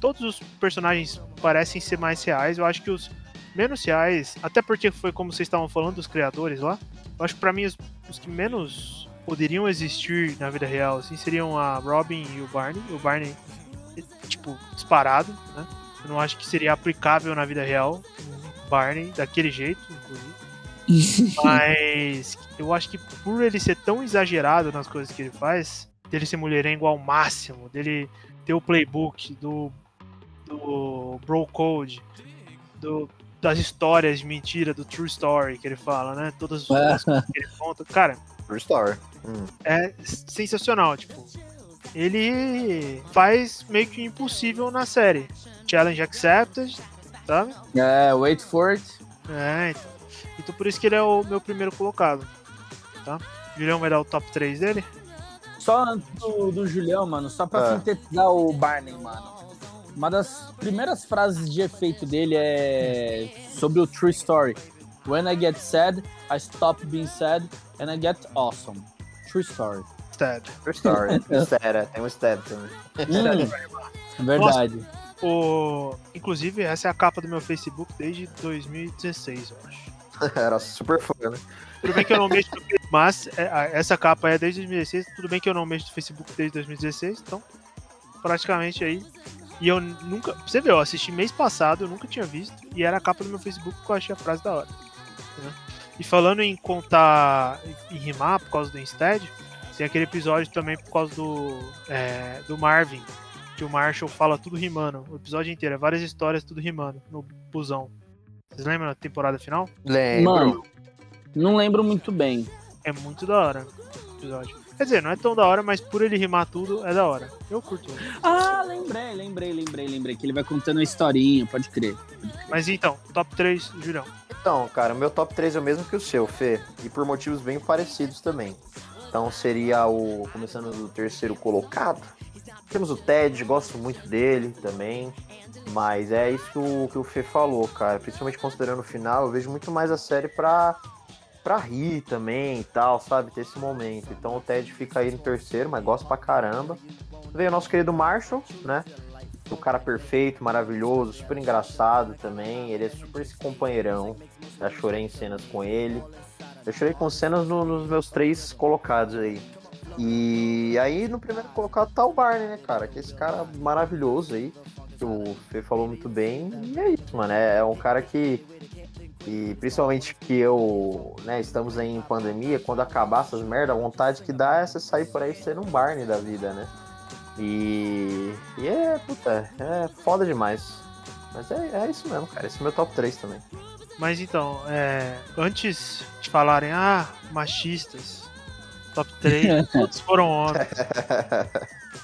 todos os personagens parecem ser mais reais. Eu acho que os menos reais, até porque foi como vocês estavam falando dos criadores lá. Eu acho que pra mim os, os que menos poderiam existir na vida real, assim, seriam a Robin e o Barney. O Barney, tipo, disparado, né? Eu não acho que seria aplicável na vida real um Barney daquele jeito, inclusive. Mas eu acho que por ele ser tão exagerado nas coisas que ele faz, dele ser mulherengo ao máximo, dele ter o playbook do, do Bro Code, do, das histórias de mentira, do True Story que ele fala, né? Todas as coisas que ele conta. Cara, True story. Hum. é sensacional, tipo. Ele faz meio que o impossível na série. Challenge accepted, sabe? É, wait for it. É, então. Então por isso que ele é o meu primeiro colocado. Tá? Julião vai dar o top 3 dele? Só antes do, do Julião, mano, só pra É. sintetizar o Barney, mano. Uma das primeiras frases de efeito dele é sobre o True Story. When I get sad, I stop being sad and I get awesome. True Story. Sted. True story. Mistério, tem um stab também. Hum, verdade. O... Inclusive, essa é a capa do meu Facebook desde 2016, eu acho. Era super fã, né? Tudo bem que eu não mexo no Facebook, mas é, essa capa é desde 2016. Tudo bem que eu não mexo no Facebook desde 2016, então praticamente aí. E eu nunca. pra Você vê, eu assisti mês passado, eu nunca tinha visto. E era a capa do meu Facebook que eu achei a frase da hora. né? E falando em contar em rimar por causa do Instead, tem aquele episódio também por causa do, é, do Marvin, que o Marshall fala tudo rimando. O episódio inteiro, é várias histórias tudo rimando no busão. Vocês lembram da temporada final? Lembro. Mano, não lembro muito bem. É muito da hora o episódio. Quer dizer, não é tão da hora, mas por ele rimar tudo, é da hora. Eu curto. Ah, lembrei, lembrei, lembrei, lembrei. Que ele vai contando uma historinha, pode crer. Mas então, top 3, Julião. Então, cara, o meu top 3 é o mesmo que o seu, Fê. E por motivos bem parecidos também. Então seria o. Começando do terceiro colocado. Temos o Ted, gosto muito dele também. Mas é isso que o, que o Fê falou, cara. Principalmente considerando o final, eu vejo muito mais a série pra, pra rir também e tal, sabe? Ter esse momento. Então o Ted fica aí no terceiro, mas gosto pra caramba. Veio o nosso querido Marshall, né? O cara perfeito, maravilhoso, super engraçado também. Ele é super esse companheirão. Já chorei em cenas com ele. Eu chorei com cenas no- nos meus três colocados aí. E aí no primeiro colocado tá o Barney, né, cara? Que é esse cara maravilhoso aí. Que o Fê falou muito bem. E é isso, mano. É, é um cara que. E principalmente que eu, né, estamos aí em pandemia, quando acabar essas merda, a vontade que dá é você sair por aí sendo um Barney da vida, né? E. E é, puta, é foda demais. Mas é, é isso mesmo, cara. Esse é meu top 3 também. Mas então, é, antes de falarem, ah, machistas, top 3, todos foram homens.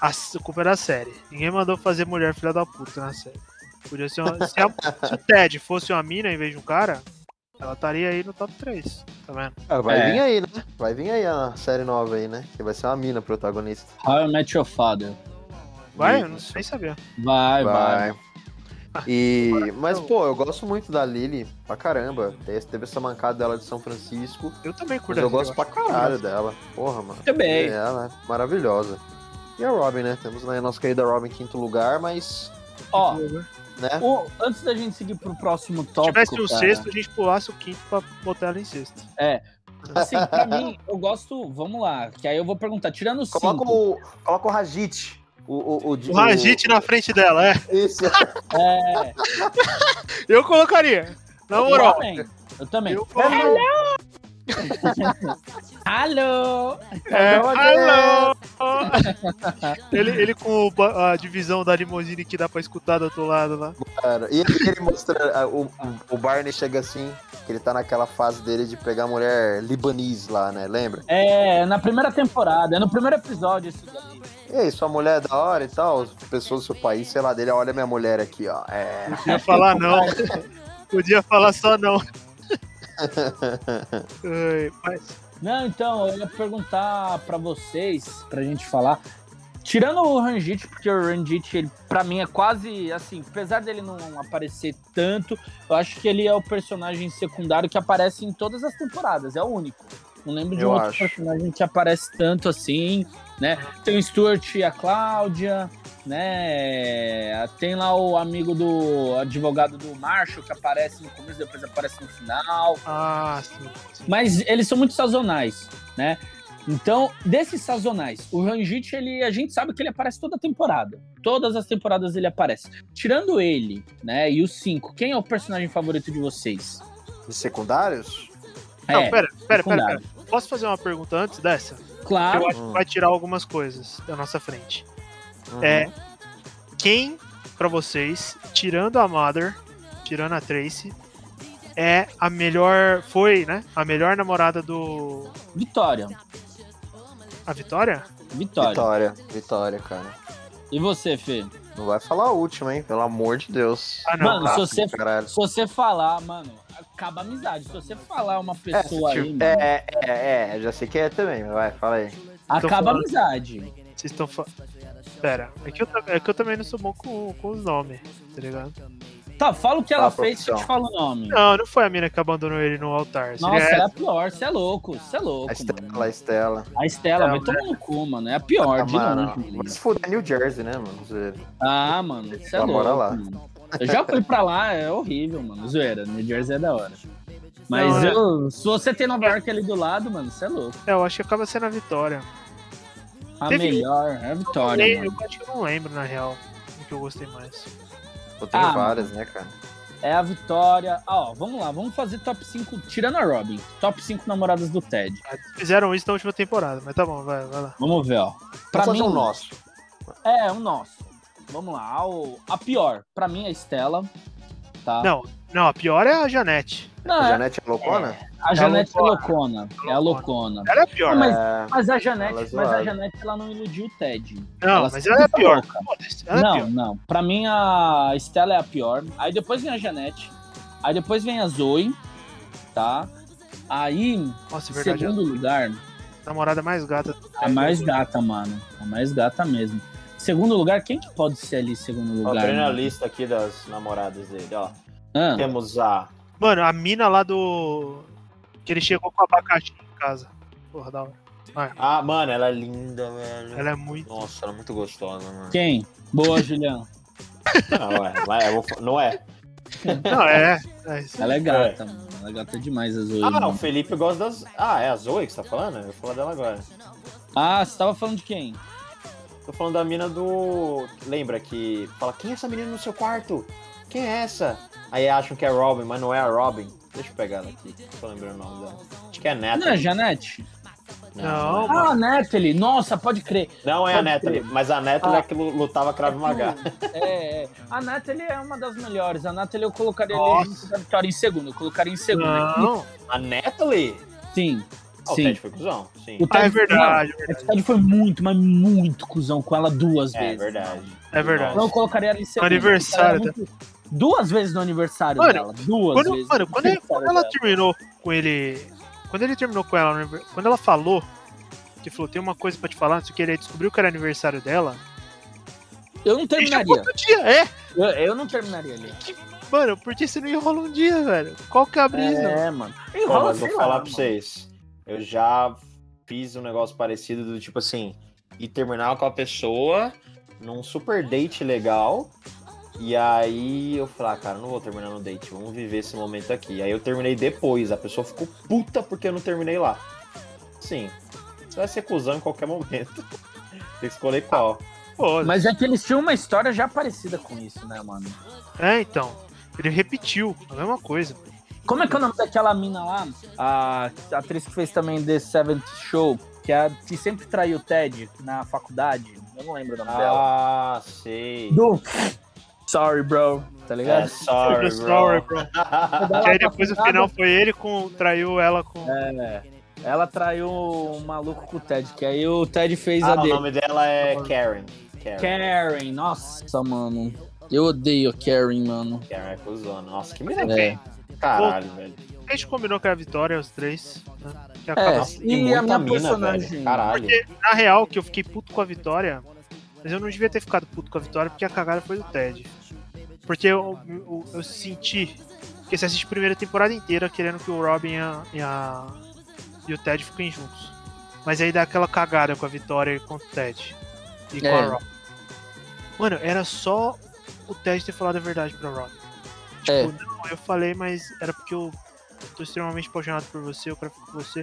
A culpa é da série. Ninguém mandou fazer mulher filha da puta na série. Podia ser uma, se, a- se o Ted fosse uma mina em vez de um cara, ela estaria aí no top 3. Tá vendo? Ah, vai É. vir aí, né? Vai vir aí a série nova aí, né? Que vai ser uma mina protagonista. How I Met Your Father. Vai? Eu não sei saber. Vai, vai. E. Mas, pô, eu gosto muito da Lily pra caramba. Teve essa mancada dela de São Francisco. Eu também Mas curto eu essa, gosto pra caralho dela. Porra, mano. Também. Ela é maravilhosa. E a Robin, né? Temos né, a nossa querida Robin em quinto lugar, mas. Ó, Né? o- antes da gente seguir pro próximo Se tópico, tivesse um cara, sexto, a gente pulasse o quinto pra botar ela em sexto. assim, pra mim, eu gosto, vamos lá, que aí eu vou perguntar, tirando os Coloca cinco, o, coloca o Rajit. O, o, o, O Rajit na frente dela, é. Isso. é, Eu colocaria. Na eu moral. também, eu também. Eu colocaria. Alô! É, alô! ele, ele com a divisão da limousine que dá pra escutar do outro lado lá. Cara, e ele, ah, O, o- Barney chega assim, que ele tá naquela fase dele de pegar a mulher libanese lá, né? Lembra? É, na primeira temporada, é no primeiro episódio isso daí. E aí, sua mulher é da hora e tal, as pessoas do seu país, sei lá, dele, olha minha mulher aqui, ó. É. Podia falar não. Podia falar só não. Ai, mas, Não, então, eu ia perguntar pra vocês, pra gente falar. Tirando o Ranjit, porque o Ranjit, ele, pra mim, é quase assim, apesar dele não aparecer tanto, eu acho que ele é o personagem secundário que aparece em todas as temporadas, é o único. Não lembro de Eu um outro acho. personagem que aparece tanto assim, né? Tem o Stuart e a Cláudia, né? Tem lá o amigo do advogado do Marshall, que aparece no começo, depois aparece no final. ah, sim. sim. Mas eles são muito sazonais, né? Então, desses sazonais, o Ranjit, ele, a gente sabe que ele aparece toda temporada. Todas as temporadas ele aparece. Tirando ele, né, e os cinco, quem é o personagem favorito de vocês? De secundários? Não, é, pera, pera, pera, secundário. pera. Posso fazer uma pergunta antes dessa? Claro. Eu acho que vai tirar algumas coisas da nossa frente. Uhum. É. Quem, pra vocês, tirando a Mother, tirando a Tracy, é a melhor. Foi, né? A melhor namorada do. Vitória. A Vitória? Vitória. Vitória, Vitória, cara. E você, Fê? Não vai falar a última, hein? Pelo amor de Deus. Ah, não. Mano, se Ah, você, caralho. se você falar, mano, acaba a amizade. Se você falar uma É, pessoa aí, tiver- mano, é, é, é, já sei que é também, mas vai, fala aí. acaba a amizade. Vocês estão falando. Pera, é que, eu, é que eu também não sou bom com, com os nomes, tá ligado? Tá, fala o que ela Ah, fez que eu te falo o nome. Não, não foi a mina que abandonou ele no altar. Nossa, é essa. a pior, você é louco, você é louco. A Estela, mano. a Estela. A Estela, Não, vai tomar no cu, mano. É a pior, Ah, de mano, longe. vai se fuder New Jersey, né, mano? Zoeira. Ah, mano, você é Ela louco. mora lá. mano. Eu já fui pra lá, é horrível, mano. Zoeira, New Jersey é da hora. Mas Não, é. eu, se você tem Nova York ali do lado, mano, você é louco. É, eu acho que acaba sendo a Vitória. A Teve- melhor é a Eu, Vitória, eu mano. acho que eu não lembro, na real, o que eu gostei mais. Eu tenho Ah, várias, né, cara? É a Vitória. Ah, ó, vamos lá, vamos fazer top 5, tirando a Robin. Top 5 namoradas do Ted. Ah, Fizeram isso na última temporada, mas tá bom, vai, vai lá. Vamos ver, ó. Pra Vamos mim, fazer um nosso. é um nosso. Vamos lá, o- a pior, pra mim é a Estela. Tá? Não, não, a pior é a Janete. Não, A é- Janete é loucona? a Janete é loucona. loucona. É a loucona. Ela é a pior. Não, mas- É, Mas a Ela é Janete, mas a. Janete ela não iludiu o Ted. não, ela mas ela é a pior. ela é a não, pior. não. Pra mim a Estela é a pior. Aí depois vem a Janete. Aí depois vem a Zoe, tá? Aí, Nossa, em é verdade. segundo lugar, A namorada mais gata. a mais gata, mano. A mais gata mesmo. Segundo lugar, quem que pode ser ali em segundo Ó, lugar? na mano? lista aqui das namoradas dele, ó. Ah, Temos a. Mano, a mina lá do. Que ele chegou com abacaxi em casa. Porra, da hora. Ah, mano, ela é linda, velho. Ela é muito. Nossa, ela é muito gostosa, mano. quem? Boa, Julião. Não, é, mas eu vou não é. Não, é. é. Ela é gata, mano. Ela é gata demais, a Zoe. Ah, o mano. Felipe gosta das. Ah, é a Zoe que você tá falando? Eu vou falar dela agora. Ah, você tava falando de quem? Tô falando da mina do. Lembra que fala, quem é essa menina no seu quarto? Quem é essa? Aí acham que é Robin, mas não é a Robin. Deixa eu pegar ela aqui. Tô lembrando o nome dela. Acho que é Natalie. Não, é Janete. Não, Ah, a Natalie. Nossa, pode crer. Não é a Pode Natalie, crer. mas a Natalie Ah. é que lu- lutava Krav Maga. É, é. A Natalie é uma das melhores. A Natalie eu colocaria Nossa. Vitória em segundo. Eu colocaria em segundo. não. A Natalie? Sim. Ah, o Sim. Ted foi cuzão, sim. O Ah, é Ted- verdade, é não, O Ted foi muito, mas muito cuzão com ela duas É vezes. verdade. É verdade. Então eu colocaria ela em segundo. aniversário Ela é muito- Duas vezes no aniversário Mano, dela. Duas Quando, vezes. mano, no quando, ele- quando ela dela. terminou com ele. Quando ele terminou com ela, quando ela falou, que falou, tem uma coisa pra te falar, não sei o que, ele descobriu que era aniversário dela. Eu não já terminaria. outro dia, é. Eu, eu não terminaria ali. Mano, por que você não enrola um dia, velho? Qual que é a brisa? É, mano. Pô, Enrola, mas vou sei falar lá, pra mano. vocês. Eu já fiz um negócio parecido do tipo assim, e terminar com a pessoa num super date legal. E aí eu falei, ah, cara, não vou terminar no date, vamos viver esse momento aqui. Aí eu terminei depois, a pessoa ficou puta porque eu não terminei lá. Sim, você vai ser cuzão em qualquer momento. Tem que escolher qual. Pô, Mas é que eles tinham uma história já parecida com isso, né, mano? É, então. Ele repetiu a mesma coisa. Como é que é o nome daquela mina lá? A atriz que fez também The Seventh Show, que, é a, que sempre traiu o Ted na faculdade. Eu não lembro o nome dela. Ah, sei. Do Sorry, bro. Tá É, ligado? sorry, bro. Sorry, bro. Que aí tá depois o final foi ele com. traiu ela com. É. Ela traiu um maluco com o Ted, que aí o Ted fez Ah, a o dele. nome dela é Karen. Karen. Karen, nossa, mano. Eu odeio a Karen, mano. Karen é cuzona. Nossa, que menina. É. Caralho, velho. A gente combinou que era a vitória, os três. Né? Que É, Nossa, e a minha mina, personagem. velho. Caralho. Porque, na real, que eu fiquei puto com a vitória, mas eu não devia ter ficado puto com a vitória porque a cagada foi do Ted. Porque eu, eu, eu senti que você assiste a primeira temporada inteira querendo que o Robin e, a, e, a- e o Ted fiquem juntos. Mas aí dá aquela cagada com a vitória e com o Ted. E com É. a Robin. Mano, era só o Ted ter falado a verdade pra Robin. Tipo, É. não, eu falei, mas era porque eu tô extremamente apaixonado por você, eu quero ficar com você.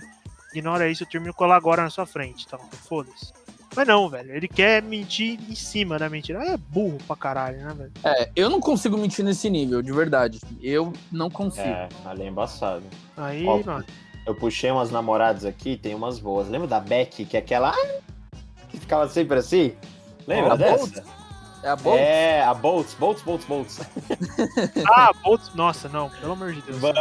Ignora isso, eu termino com ela agora na sua frente, então, foda-se. Mas não, velho, ele quer mentir em cima da mentira. É burro pra caralho, né, velho? É, eu não consigo mentir nesse nível, de verdade. Eu não consigo. É, ali é embaçado. Aí, Ó, mano, Eu puxei umas namoradas aqui, tem umas boas. Lembra da Becky, que é aquela. Que ficava sempre assim? Lembra A dessa? É a boa? É, a Boltz, Boltz, Boltz, Boltz. ah, Boltz, nossa, não, pelo amor de Deus. Mano.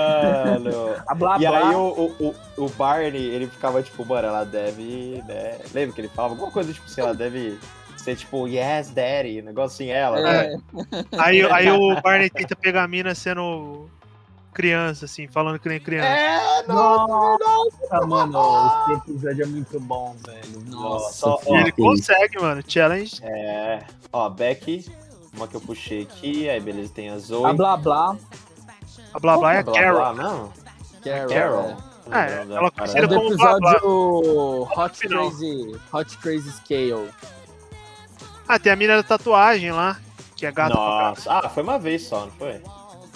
A blá E blá. aí o, o, o, Barney, ele ficava tipo, mano, ela deve, né? Lembra que ele falava alguma coisa tipo assim, ela deve ser tipo, yes, daddy, um negócio assim, ela, né? É, Aí, aí o Barney tenta pegar a mina sendo criança, assim, falando que nem criança. É, nossa, Nossa, mano, esse episódio é muito bom, velho. Nossa, Nossa, ele consegue, mano. Challenge. É. Ó, Becky, uma que eu puxei aqui, aí beleza, tem a Zoe. A blá blá. A blá blá é a Blá, Carol. blá, não? Carol. Carol. É, Não lembro ela da conhecida É como blá, blá. episódio Hot. Crazy, Hot Crazy Scale. Ah, tem a mina da tatuagem lá, que é gata. Nossa, ah, foi uma vez só, não foi?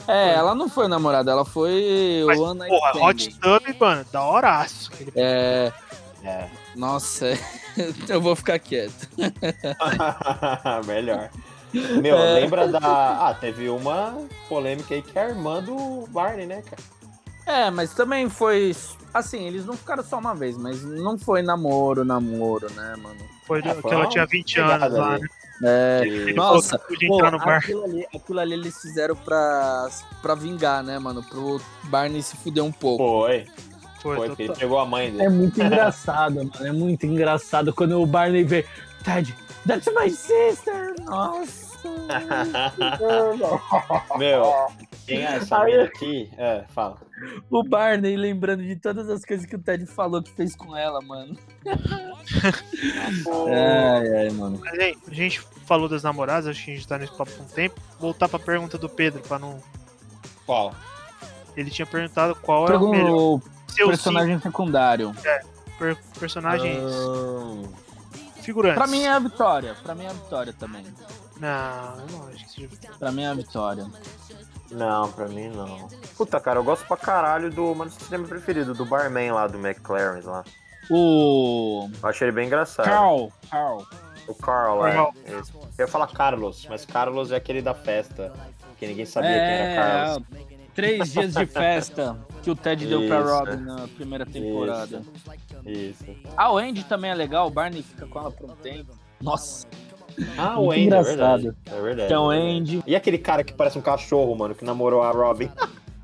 É, ela não foi namorada, ela foi Mas, o Night Porra, Stand. Hot Tub, mano, da horaço. É, É. nossa, eu vou ficar quieto. Melhor. Meu, É. lembra da. Ah, teve uma polêmica aí que é a irmã do Barney, né, cara? É, mas também foi. Assim, eles não ficaram só uma vez, mas não foi namoro, namoro, né, mano? Foi, É, foi que ela tinha 20 pegada anos lá, né? É, Ele Nossa, pô, aquilo ali, aquilo ali eles fizeram pra, pra vingar, né, mano? Pro Barney se fuder um pouco. Foi, Foi, foi, ele pegou a mãe É dele. muito engraçado, mano. É muito engraçado quando o Barney vê. Ted, that's my sister! Nossa! Meu, quem é essa Aí- aqui? É, fala. o Barney lembrando de todas as coisas que o Ted falou que fez com ela, mano. Ai, ai, mano. Mas, hein, a gente falou das namoradas, acho que a gente tá nesse papo com um tempo. Voltar pra pergunta do Pedro, pra não. Qual? Ele tinha perguntado qual é o melhor. Seu personagem secundário. cinco per- personagens Hum, figurantes. Pra mim é a vitória. Pra mim é a vitória também. Não, eu não acho que seja. Pra mim é a vitória. Não, pra mim não. Puta, cara, eu gosto pra caralho do. Mano, esse cinema preferido, do Barman lá, do McLaren lá. O. Eu achei ele bem engraçado. Carl. Carl. O Carl, é. Carl. Esse. Eu ia falar Carlos, mas Carlos é aquele da festa. Que ninguém sabia quem É, era Carlos. três dias de festa. que o Ted deu pra Isso. Robin na primeira temporada. Isso. Ah, o Andy também é legal, o Barney fica com ela por um tempo. Nossa, Ah, Muito o Andy, é engraçado. verdade. É verdade. então é. Andy. E aquele cara que parece um cachorro, mano, que namorou a Robin?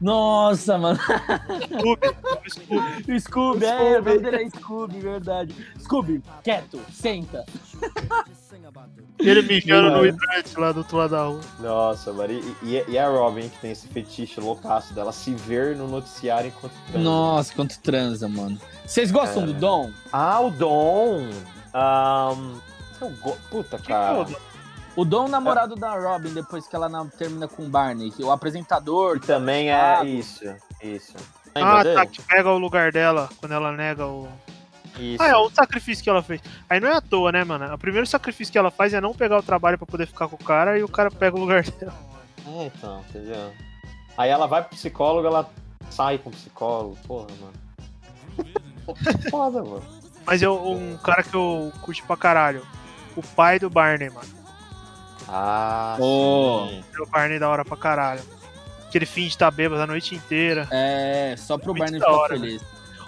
Nossa, mano. Scooby, o Scooby. O Scooby, é, Scooby. o nome dele é Scooby, verdade. Scooby, quieto, senta. Ele mijando no hidrante lá do outro lado da rua. Nossa, mano. E, e- e a Robin, que tem esse fetiche loucaço dela se ver no noticiário enquanto transa. Nossa, quanto transa, mano. Vocês gostam É. do Dom? Ah, o Dom. Ahn, eu go- Puta, Que cara. O Dom, namorado da Robin, depois que ela na- termina com o Barney, que o apresentador. E também é Ah. isso. Isso. Lembra Ah, dele? tá, que pega o lugar dela quando ela nega o. Isso. Ah, é o sacrifício que ela fez. Aí não é à toa, né, mano? O primeiro sacrifício que ela faz é não pegar o trabalho pra poder ficar com o cara e o cara pega o lugar dela. É, então, entendeu? Aí ela vai pro psicólogo, ela sai com o psicólogo. Porra, mano. Foda, mano. Mas eu, um cara que eu curti pra caralho. O pai do Barney, mano. Ah, sim. O Barney da hora pra caralho. Que ele finge estar bêbado a noite inteira. É, só pro Muito Barney da ficar hora, feliz.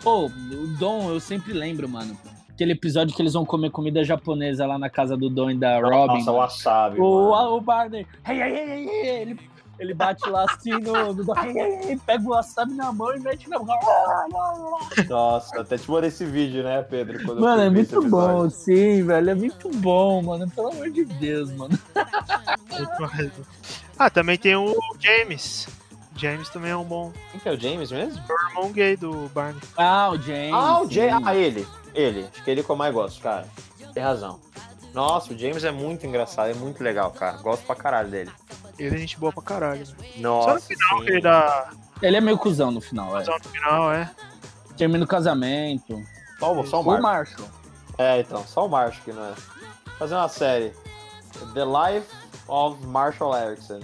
Ô, o Dom, eu sempre lembro, mano. Aquele episódio que eles vão comer comida japonesa lá na casa do Dom e da Robin. Nossa, o wasabi. O, mano. o Barney, hey, hey, hey, hey, ele, ele bate lá assim no, no pega o wasabi na mão e mete na mão. Nossa, até te mandei esse vídeo, né, Pedro? Mano, é muito bom, sim, velho, é muito bom, mano, pelo amor de Deus, mano. Ah, também tem o James. James também é um bom Quem que é o James mesmo? irmão gay do Barney. Ah, o James. Ah, o James. Ah, ele. Ele. Acho que ele que eu mais gosto, cara. Tem razão. Nossa, o James é muito engraçado, é muito legal, cara. Gosto pra caralho dele. Ele é gente boa pra caralho. Né? Nossa, Só no final sim. que ele dá Ele é meio cuzão no final, é. razão no final, é. Termina o casamento. Só, o- só o. Marshall. É, então, só o Marshall que não é. Fazer uma série. The Life of Marshall Erickson.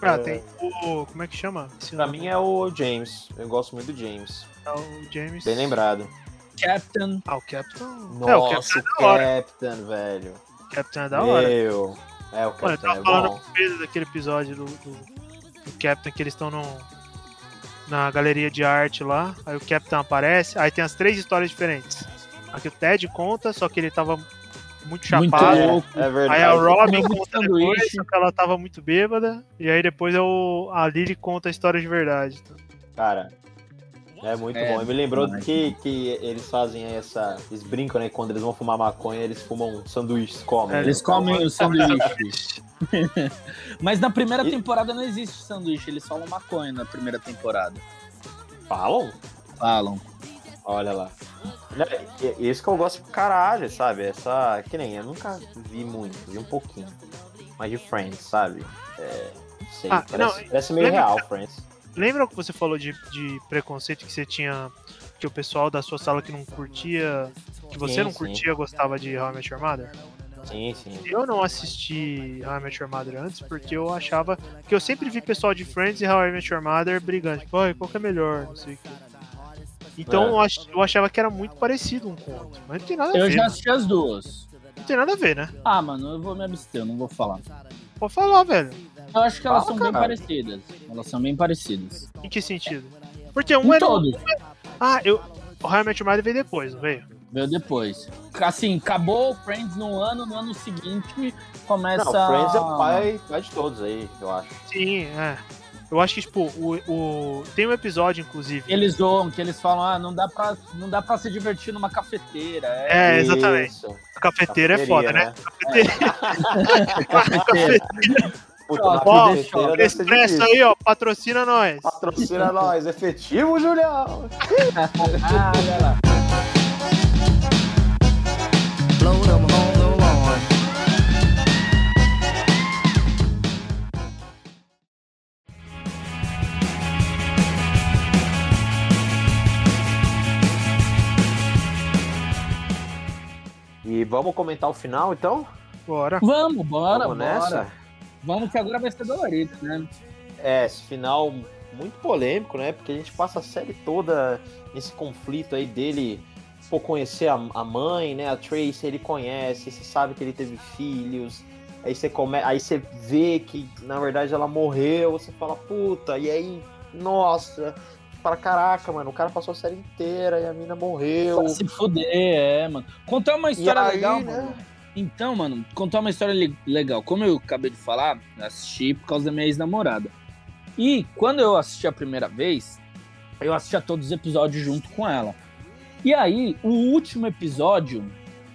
Ah, É. tem o. Como é que chama? Esse Pra nome? mim é o James. Eu gosto muito do James. É o James. Bem lembrado. Captain. Ah, o Captain. é, o Nossa, Captain é o da hora. Captain, velho. Captain é da hora. Meu. É, o Mano, eu Captain tava é falando bom. com vezes daquele episódio do, do, do Captain que eles estão no, na galeria de arte lá. Aí o Captain aparece, aí tem as três histórias diferentes. Aqui o Ted conta, só que ele tava muito Muito chapado. louco. É verdade. Aí a Robin muito conta depois, só que ela tava muito bêbada. E aí depois eu, a Lily conta a história de verdade. Cara, é muito É, bom. E me lembrou demais. que, que eles fazem essa. Eles brincam, né? Quando eles vão fumar maconha, eles fumam sanduíches, comem. É, né? Eles comem o sanduíche. Sanduíche. Mas na primeira E- temporada não existe sanduíche, eles falam maconha na primeira temporada. Falam? Falam. Olha lá. Né, Isso que eu gosto pra caralho, sabe? Essa. Que nem eu nunca vi muito, vi um pouquinho. Mas de Friends, sabe? É. Não sei. Ah, parece, não, parece meio lembra- real, Friends. Lembra que você falou de, de preconceito que você tinha. Que o pessoal da sua sala que não curtia. Que você Sim, não sim. curtia gostava de How I Met Your Mother? Sim, sim. Eu não assisti How I Met Your Mother antes porque eu achava. que eu sempre vi pessoal de Friends e How I Met Your Mother brigando. Tipo, "Ai, qual que é melhor? Não sei o que. Então É. eu, ach- eu achava que era muito parecido um com o outro. Mas não tem nada a Eu ver. já assisti as duas. Não tem nada a ver, né? Ah, mano, eu vou me abster, eu não vou falar. Pode falar, velho. Eu acho que elas Fala, são bem parecidas. Elas são bem parecidas. Em que sentido? Porque um Em era. todos. Ah, eu. O How I Met Your Mother veio depois, não veio? Veio depois. Assim, acabou o Friends no ano, no ano seguinte começa. Não, Friends é o pai, pai de todos aí, eu acho. Sim, é. Eu acho que, tipo, o, o... tem um episódio, inclusive. Eles zoam, que eles falam, ah, não dá pra, não dá pra se divertir numa cafeteira. É, É, exatamente. Isso. A cafeteira é foda, né? cafeteira. Puta, Ó, ó, ser Expresso aí, ó, patrocina nós. Patrocina nós, efetivo, Julião! ah. E vamos comentar o final, então? Bora. Vamos, bora, vamos bora. nessa? Vamos que agora vai ser dolorido, né? É, esse final muito polêmico, né? Porque a gente passa a série toda nesse conflito aí dele por conhecer a, a mãe, né? A Tracy, ele conhece, você sabe que ele teve filhos. Aí você come... aí você vê que na verdade ela morreu, você fala, puta, e aí, nossa, fala, caraca, mano, o cara passou a série inteira e a mina morreu. Pra se fuder, é, mano. Contar uma história aí, legal, né? mano. Então, mano, contar uma história le- legal. Como eu acabei de falar, assisti por causa da minha ex-namorada. E quando eu assisti a primeira vez, eu assisti a todos os episódios junto com ela. E aí, o último episódio,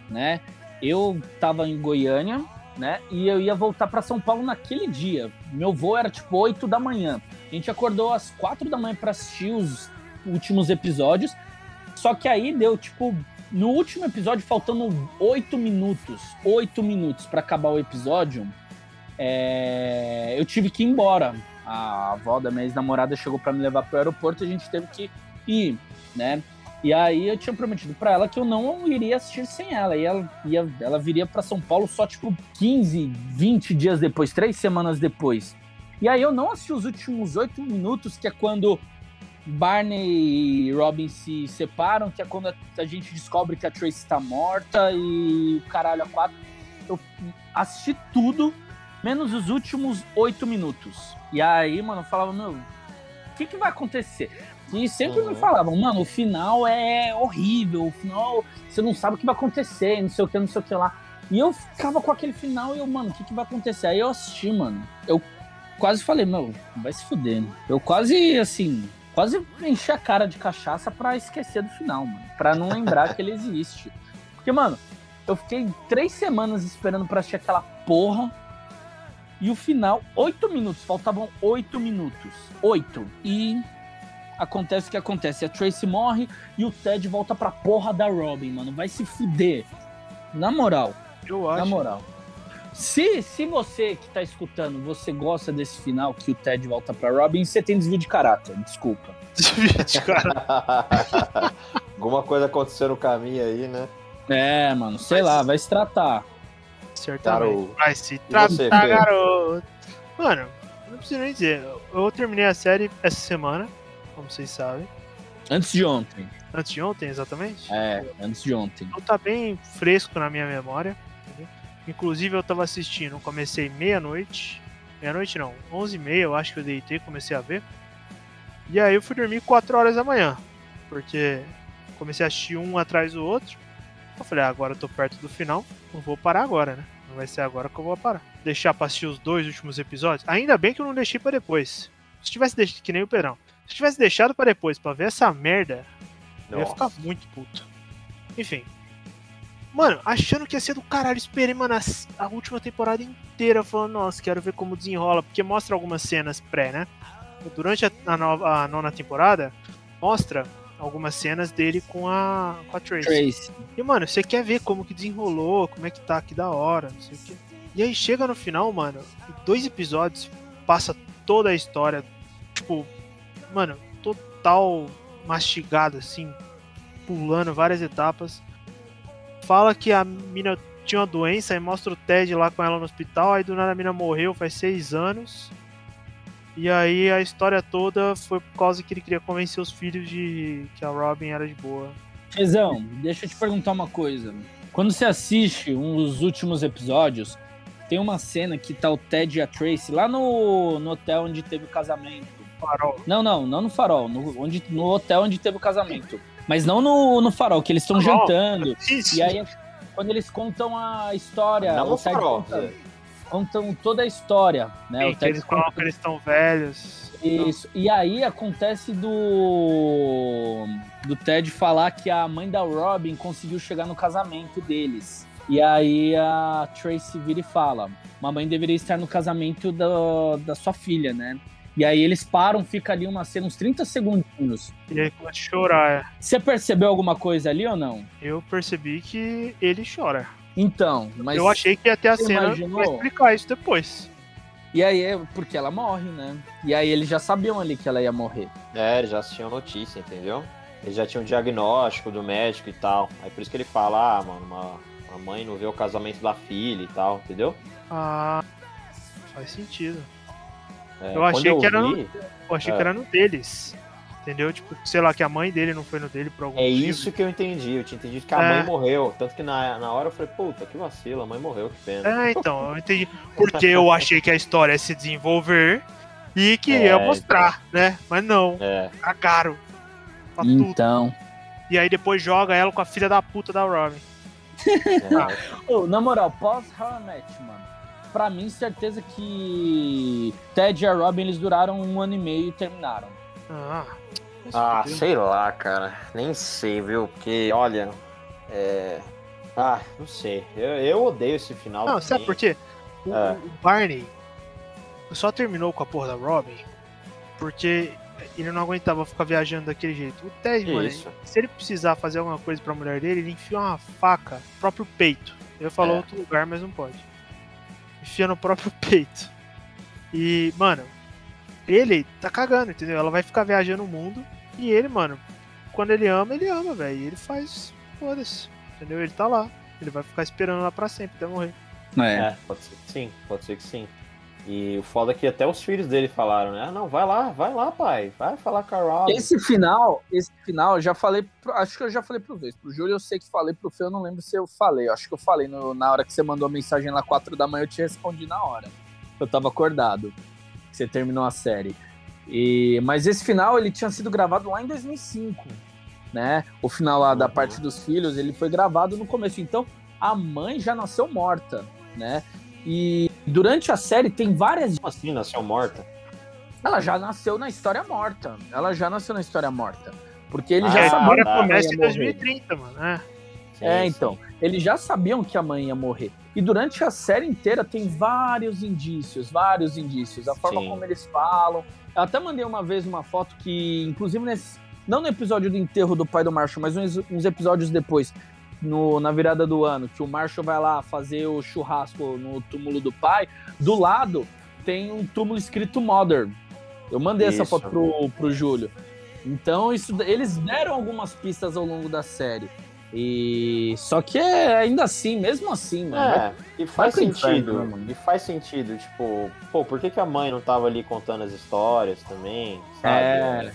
né? Eu tava em Goiânia, né? E eu ia voltar pra São Paulo naquele dia. Meu voo era tipo 8 da manhã. A gente acordou às 4 da manhã pra assistir os últimos episódios. Só que aí deu, tipo, no último episódio, faltando 8 minutos, 8 minutos pra acabar o episódio, é, eu tive que ir embora. A avó da minha ex-namorada chegou pra me levar pro aeroporto e a gente teve que ir, né? E aí eu tinha prometido pra ela que eu não iria assistir sem ela. E ela, ia, ela viria pra São Paulo só, tipo, 15, 20 dias depois, três semanas depois. E aí eu não assisti os últimos 8 minutos, que é quando Barney e Robin se separam, que é quando a, gente descobre que a Tracy tá morta e o caralho a quatro. Eu assisti tudo, menos os últimos oito minutos. E aí, mano, eu falava, meu, o que, que vai acontecer? E sempre me Uhum. falavam, mano, o final é horrível, o final você não sabe o que vai acontecer, não sei o que, não sei o que lá. E eu ficava com aquele final e eu, mano, o que, que vai acontecer? Aí eu assisti, mano. Eu quase falei, meu, vai se fuder. né? Eu quase, assim, quase enchi a cara de cachaça pra esquecer do final, mano. Pra não lembrar que ele existe. Porque, mano, eu fiquei três semanas esperando pra assistir aquela porra. E o final, oito minutos, faltavam oito minutos. Oito. E acontece o que acontece. A Tracy morre e o Ted volta pra porra da Robin, mano. Vai se fuder. Na moral. Eu acho. Na moral. Se, se você que tá escutando, você gosta desse final que o Ted volta pra Robin, você tem desvio de caráter, desculpa. cara. Alguma coisa aconteceu no caminho aí, né? É, mano, sei Mas- lá, vai se tratar. Certamente. Vai se tratar, você, garoto. Mano, não preciso nem dizer. Eu terminei a série essa semana, como vocês sabem. Antes de ontem. Antes de ontem, exatamente. É, antes de ontem. Então tá bem fresco na minha memória. Inclusive eu tava assistindo, comecei meia-noite. Meia-noite não, 11h30 eu acho que eu deitei, comecei a ver. E aí eu fui dormir 4 horas da manhã. Porque comecei a assistir um atrás do outro. Eu falei, ah, agora eu tô perto do final, não vou parar agora, né? Não vai ser agora que eu vou parar. Deixar pra assistir os dois últimos episódios. Ainda bem que eu não deixei pra depois. Se tivesse deixado, que nem o Pedrão. Se tivesse deixado pra depois, pra ver essa merda, eu ia Nossa. ficar muito puto. Enfim. Mano, achando que ia ser do caralho, esperei, mano, as- a última temporada inteira falando, nossa, quero ver como desenrola, porque mostra algumas cenas pré, né? Durante a, a nova- a nona temporada, mostra algumas cenas dele com a, com a Tracy. Tracy. E, mano, você quer ver como que desenrolou, como é que tá, que da hora, não sei o quê. E aí chega no final, mano, dois episódios, passa toda a história, tipo, mano, total mastigada, assim, pulando várias etapas. Fala que a mina tinha uma doença e mostra o Ted lá com ela no hospital, aí do nada a mina morreu faz seis anos. E aí a história toda foi por causa que ele queria convencer os filhos de que a Robin era de boa. Fezão, deixa eu te perguntar uma coisa. Quando você assiste um dos últimos episódios, tem uma cena que tá o Ted e a Tracy lá no, no hotel onde teve o casamento. Farol. Não, não, não no farol, no, onde, no hotel onde teve o casamento. Mas não no, no farol, que eles estão jantando. Isso. E aí, quando eles contam a história, Não o farol, conta- contam toda a história, né? Sim, o que Ted eles falam conta que eles estão velhos. isso. E aí acontece do do Ted falar que a mãe da Robin conseguiu chegar no casamento deles. E aí a Tracy vira e fala: Mamãe deveria estar no casamento da, da sua filha, né? E aí eles param, fica ali uma cena, uns 30 segundinhos. E aí começa a chorar. é. Você percebeu alguma coisa ali ou não? Eu percebi que ele chora. Então, mas. eu achei que ia ter a cena imaginou? pra explicar isso depois. E aí é porque ela morre, né? E aí eles já sabiam ali que ela ia morrer. É, eles já tinham notícia, entendeu? Eles já tinham diagnóstico do médico e tal. Aí por isso que ele fala, ah, mano, uma, uma mãe não vê o casamento da filha e tal, entendeu? Ah, faz sentido. É, Eu achei quando que era vi, Eu achei É. que era no deles. Entendeu? Tipo, sei lá, que a mãe dele não foi no dele por algum É motivo. isso que eu entendi. Eu tinha entendido que a É. mãe morreu. Tanto que na, na hora eu falei, puta, que vacilo, a mãe morreu, que pena. É, então, eu entendi. Porque eu achei que a história ia se desenvolver E que É, ia mostrar, né? Mas não, É. cagaram. Pra tudo. Então. E aí depois joga ela com a filha da puta da Robin. é. Ô, na moral, pós Hornet, mano. Pra mim, certeza que Ted e a Robin eles duraram um ano e meio e terminaram. Ah, Ah, sei lá, cara. Nem sei, viu? Porque, olha. É. Ah, não sei. Eu, eu odeio esse final. Não, sabe por quê? O, É. o Barney só terminou com a porra da Robin porque ele não aguentava ficar viajando daquele jeito. O Ted, mano, Isso. se ele precisar fazer alguma coisa pra mulher dele, ele enfia uma faca no próprio peito. Eu ia falar É. outro lugar, mas não pode. Enfia no próprio peito. E, mano, ele tá cagando, entendeu? Ela vai ficar viajando o mundo e ele, mano, quando ele ama, ele ama, velho. E ele faz, foda-se, entendeu? Ele tá lá. Ele vai ficar esperando lá pra sempre até morrer. É, pode ser que sim, pode ser que sim. E o foda é que até os filhos dele falaram, né? Ah, não, vai lá, vai lá, pai. Vai falar com a Robin. Esse final, esse final, eu já falei, pro- acho que eu já falei pro vez. Pro Júlio eu sei que falei, pro Fê eu não lembro se eu falei. Eu acho que eu falei no- na hora que você mandou a mensagem lá 4 da manhã, eu te respondi na hora. Eu tava acordado. Você terminou a série. E, mas esse final ele tinha sido gravado lá em 2005, né? O final lá da Uhum. parte dos filhos, ele foi gravado no começo. Então, a mãe já nasceu morta, né? E durante a série tem várias Como assim, nasceu morta? ela já nasceu na história morta. Ela já nasceu na história morta. Porque eles Ah, já a sabiam história que a mãe começa ia em morrer. 2030, mano. né? Sim, É, sim. então. Eles já sabiam que a mãe ia morrer. E durante a série inteira tem vários indícios, vários indícios. A forma Sim. como eles falam. Eu até mandei uma vez uma foto que, inclusive, nesse, não no episódio do enterro do pai do Marshall, mas uns, uns episódios depois, no- na virada do ano, que o Marshall vai lá fazer o churrasco no túmulo do pai. Do lado tem um túmulo escrito Mother. Eu mandei essa Isso. foto pro, pro Júlio. Então, isso, eles deram algumas pistas ao longo da série. E só que é ainda assim, mesmo assim, mano. É, e faz sentido. inferno, né, e faz sentido, tipo, pô, por que, que a mãe não tava ali contando as histórias também? Sabe? É.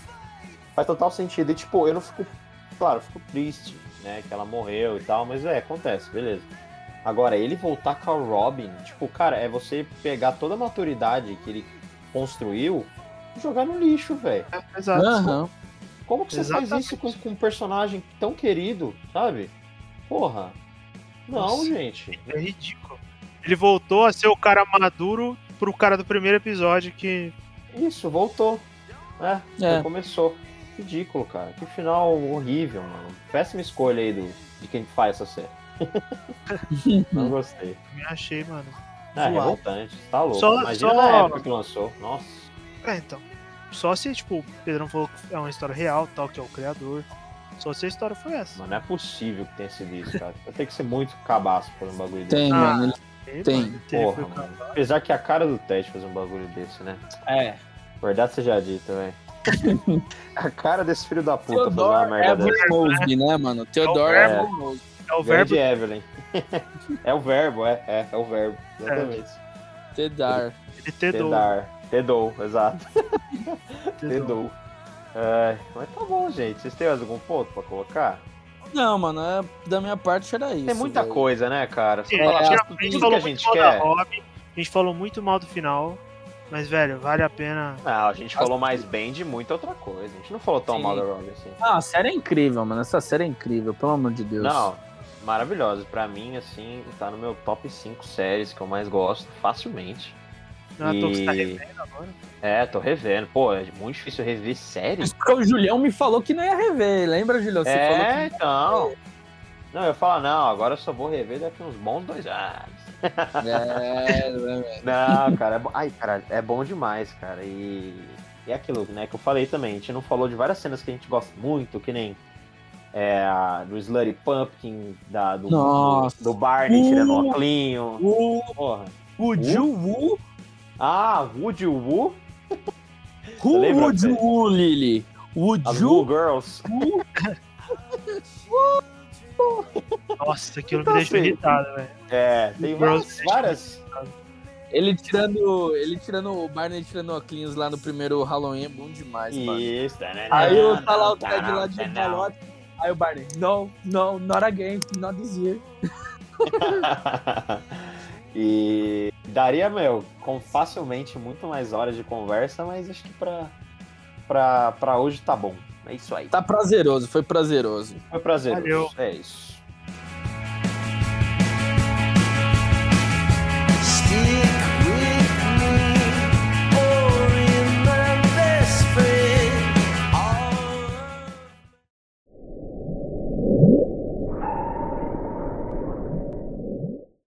Faz total sentido. E, tipo, eu não fico. Claro, eu fico triste, né? Que ela morreu e tal, mas é, acontece, beleza. Agora, ele voltar com a Robin, tipo, cara, é você pegar toda a maturidade que ele construiu e jogar no lixo, velho. Exato. Aham. Como que você faz Exatamente. isso com, com um personagem tão querido, sabe? Porra. Não, Nossa. gente. É ridículo. Ele voltou a ser o cara maduro pro cara do primeiro episódio que. Isso, voltou. É, É. começou. Ridículo, cara. Que final horrível, mano. Péssima escolha aí do, de quem faz essa série. Não gostei. Me achei, mano. É, Zoado. revoltante. Tá louco. Só- Imagina só- na época que lançou. Nossa. É, então. Só se, tipo, o Pedrão falou que é uma história real, tal, que é o criador. Só se a história foi essa. Mano, não é possível que tenha sido isso, cara. Vai ter que ser muito cabaço pra um bagulho desse. Tem, Ah. mano. tem. teve- Porra, mano. Apesar que a cara do Ted fazer um bagulho desse, né? É. Verdade seja dita, velho. A cara desse filho da puta fazer uma Theodore merda dessa. Evan Mosby, né, mano? Theodore É. Evan Mosby. É o Grande verbo. Evelyn. é o verbo, é, é, é o verbo. Exatamente. Tedar. Ele tedou. Tedar. Tedou, exato. tedou. Tedou. É, mas tá bom, gente. Vocês têm mais algum ponto pra colocar? Não, mano, é- da minha parte era isso. Tem muita velho. coisa, né, cara? Você É, fala a gente, tudo a gente que muito mal da quer. Robin, a gente falou muito mal do final, mas, velho, vale a pena. Não, a gente falou mais bem de muita outra coisa. A gente não falou tão Sim. mal da Robin assim. Ah, a série é incrível, mano. Essa série é incrível, pelo amor de Deus. Não, maravilhosa. Pra mim, assim, tá no meu top 5 séries que eu mais gosto, facilmente. Não é toa que você tá E- revendo agora. É, tô revendo. Pô, é muito difícil rever série. Porque o Julião me falou que não ia rever. Lembra, Julião? Você falou É, que... então. Não, eu falo, não, agora eu só vou rever daqui uns bons dois anos. É, é, Não, cara, é bom. Ai, cara, é bom demais, cara. E, e é aquilo, né, que eu falei também. A gente não falou de várias cenas que a gente gosta muito, que nem é, do Slutty Pumpkin, da, do, Nossa. do, Barney tirando o Uh. óculinho. O, Porra. o Ju Wu. Ah, Woody Woo, Who would you, Lily? Would as you? Woo Girls. Nossa, aquilo Então, me deixou assim, irritado, velho. É, tem várias, várias. Ele tirando, ele tirando o Barney tirando óculos lá no primeiro Halloween é bom demais, mano. Isso, né? Aí não, o tá lá o Ted não, lá de não. malote. Aí o Barney, no, no, not again, not this year. e daria, meu, com facilmente muito mais horas de conversa, mas acho que pra, pra, pra hoje tá bom. É isso aí. Tá prazeroso, foi prazeroso. Foi prazeroso. Valeu. É isso.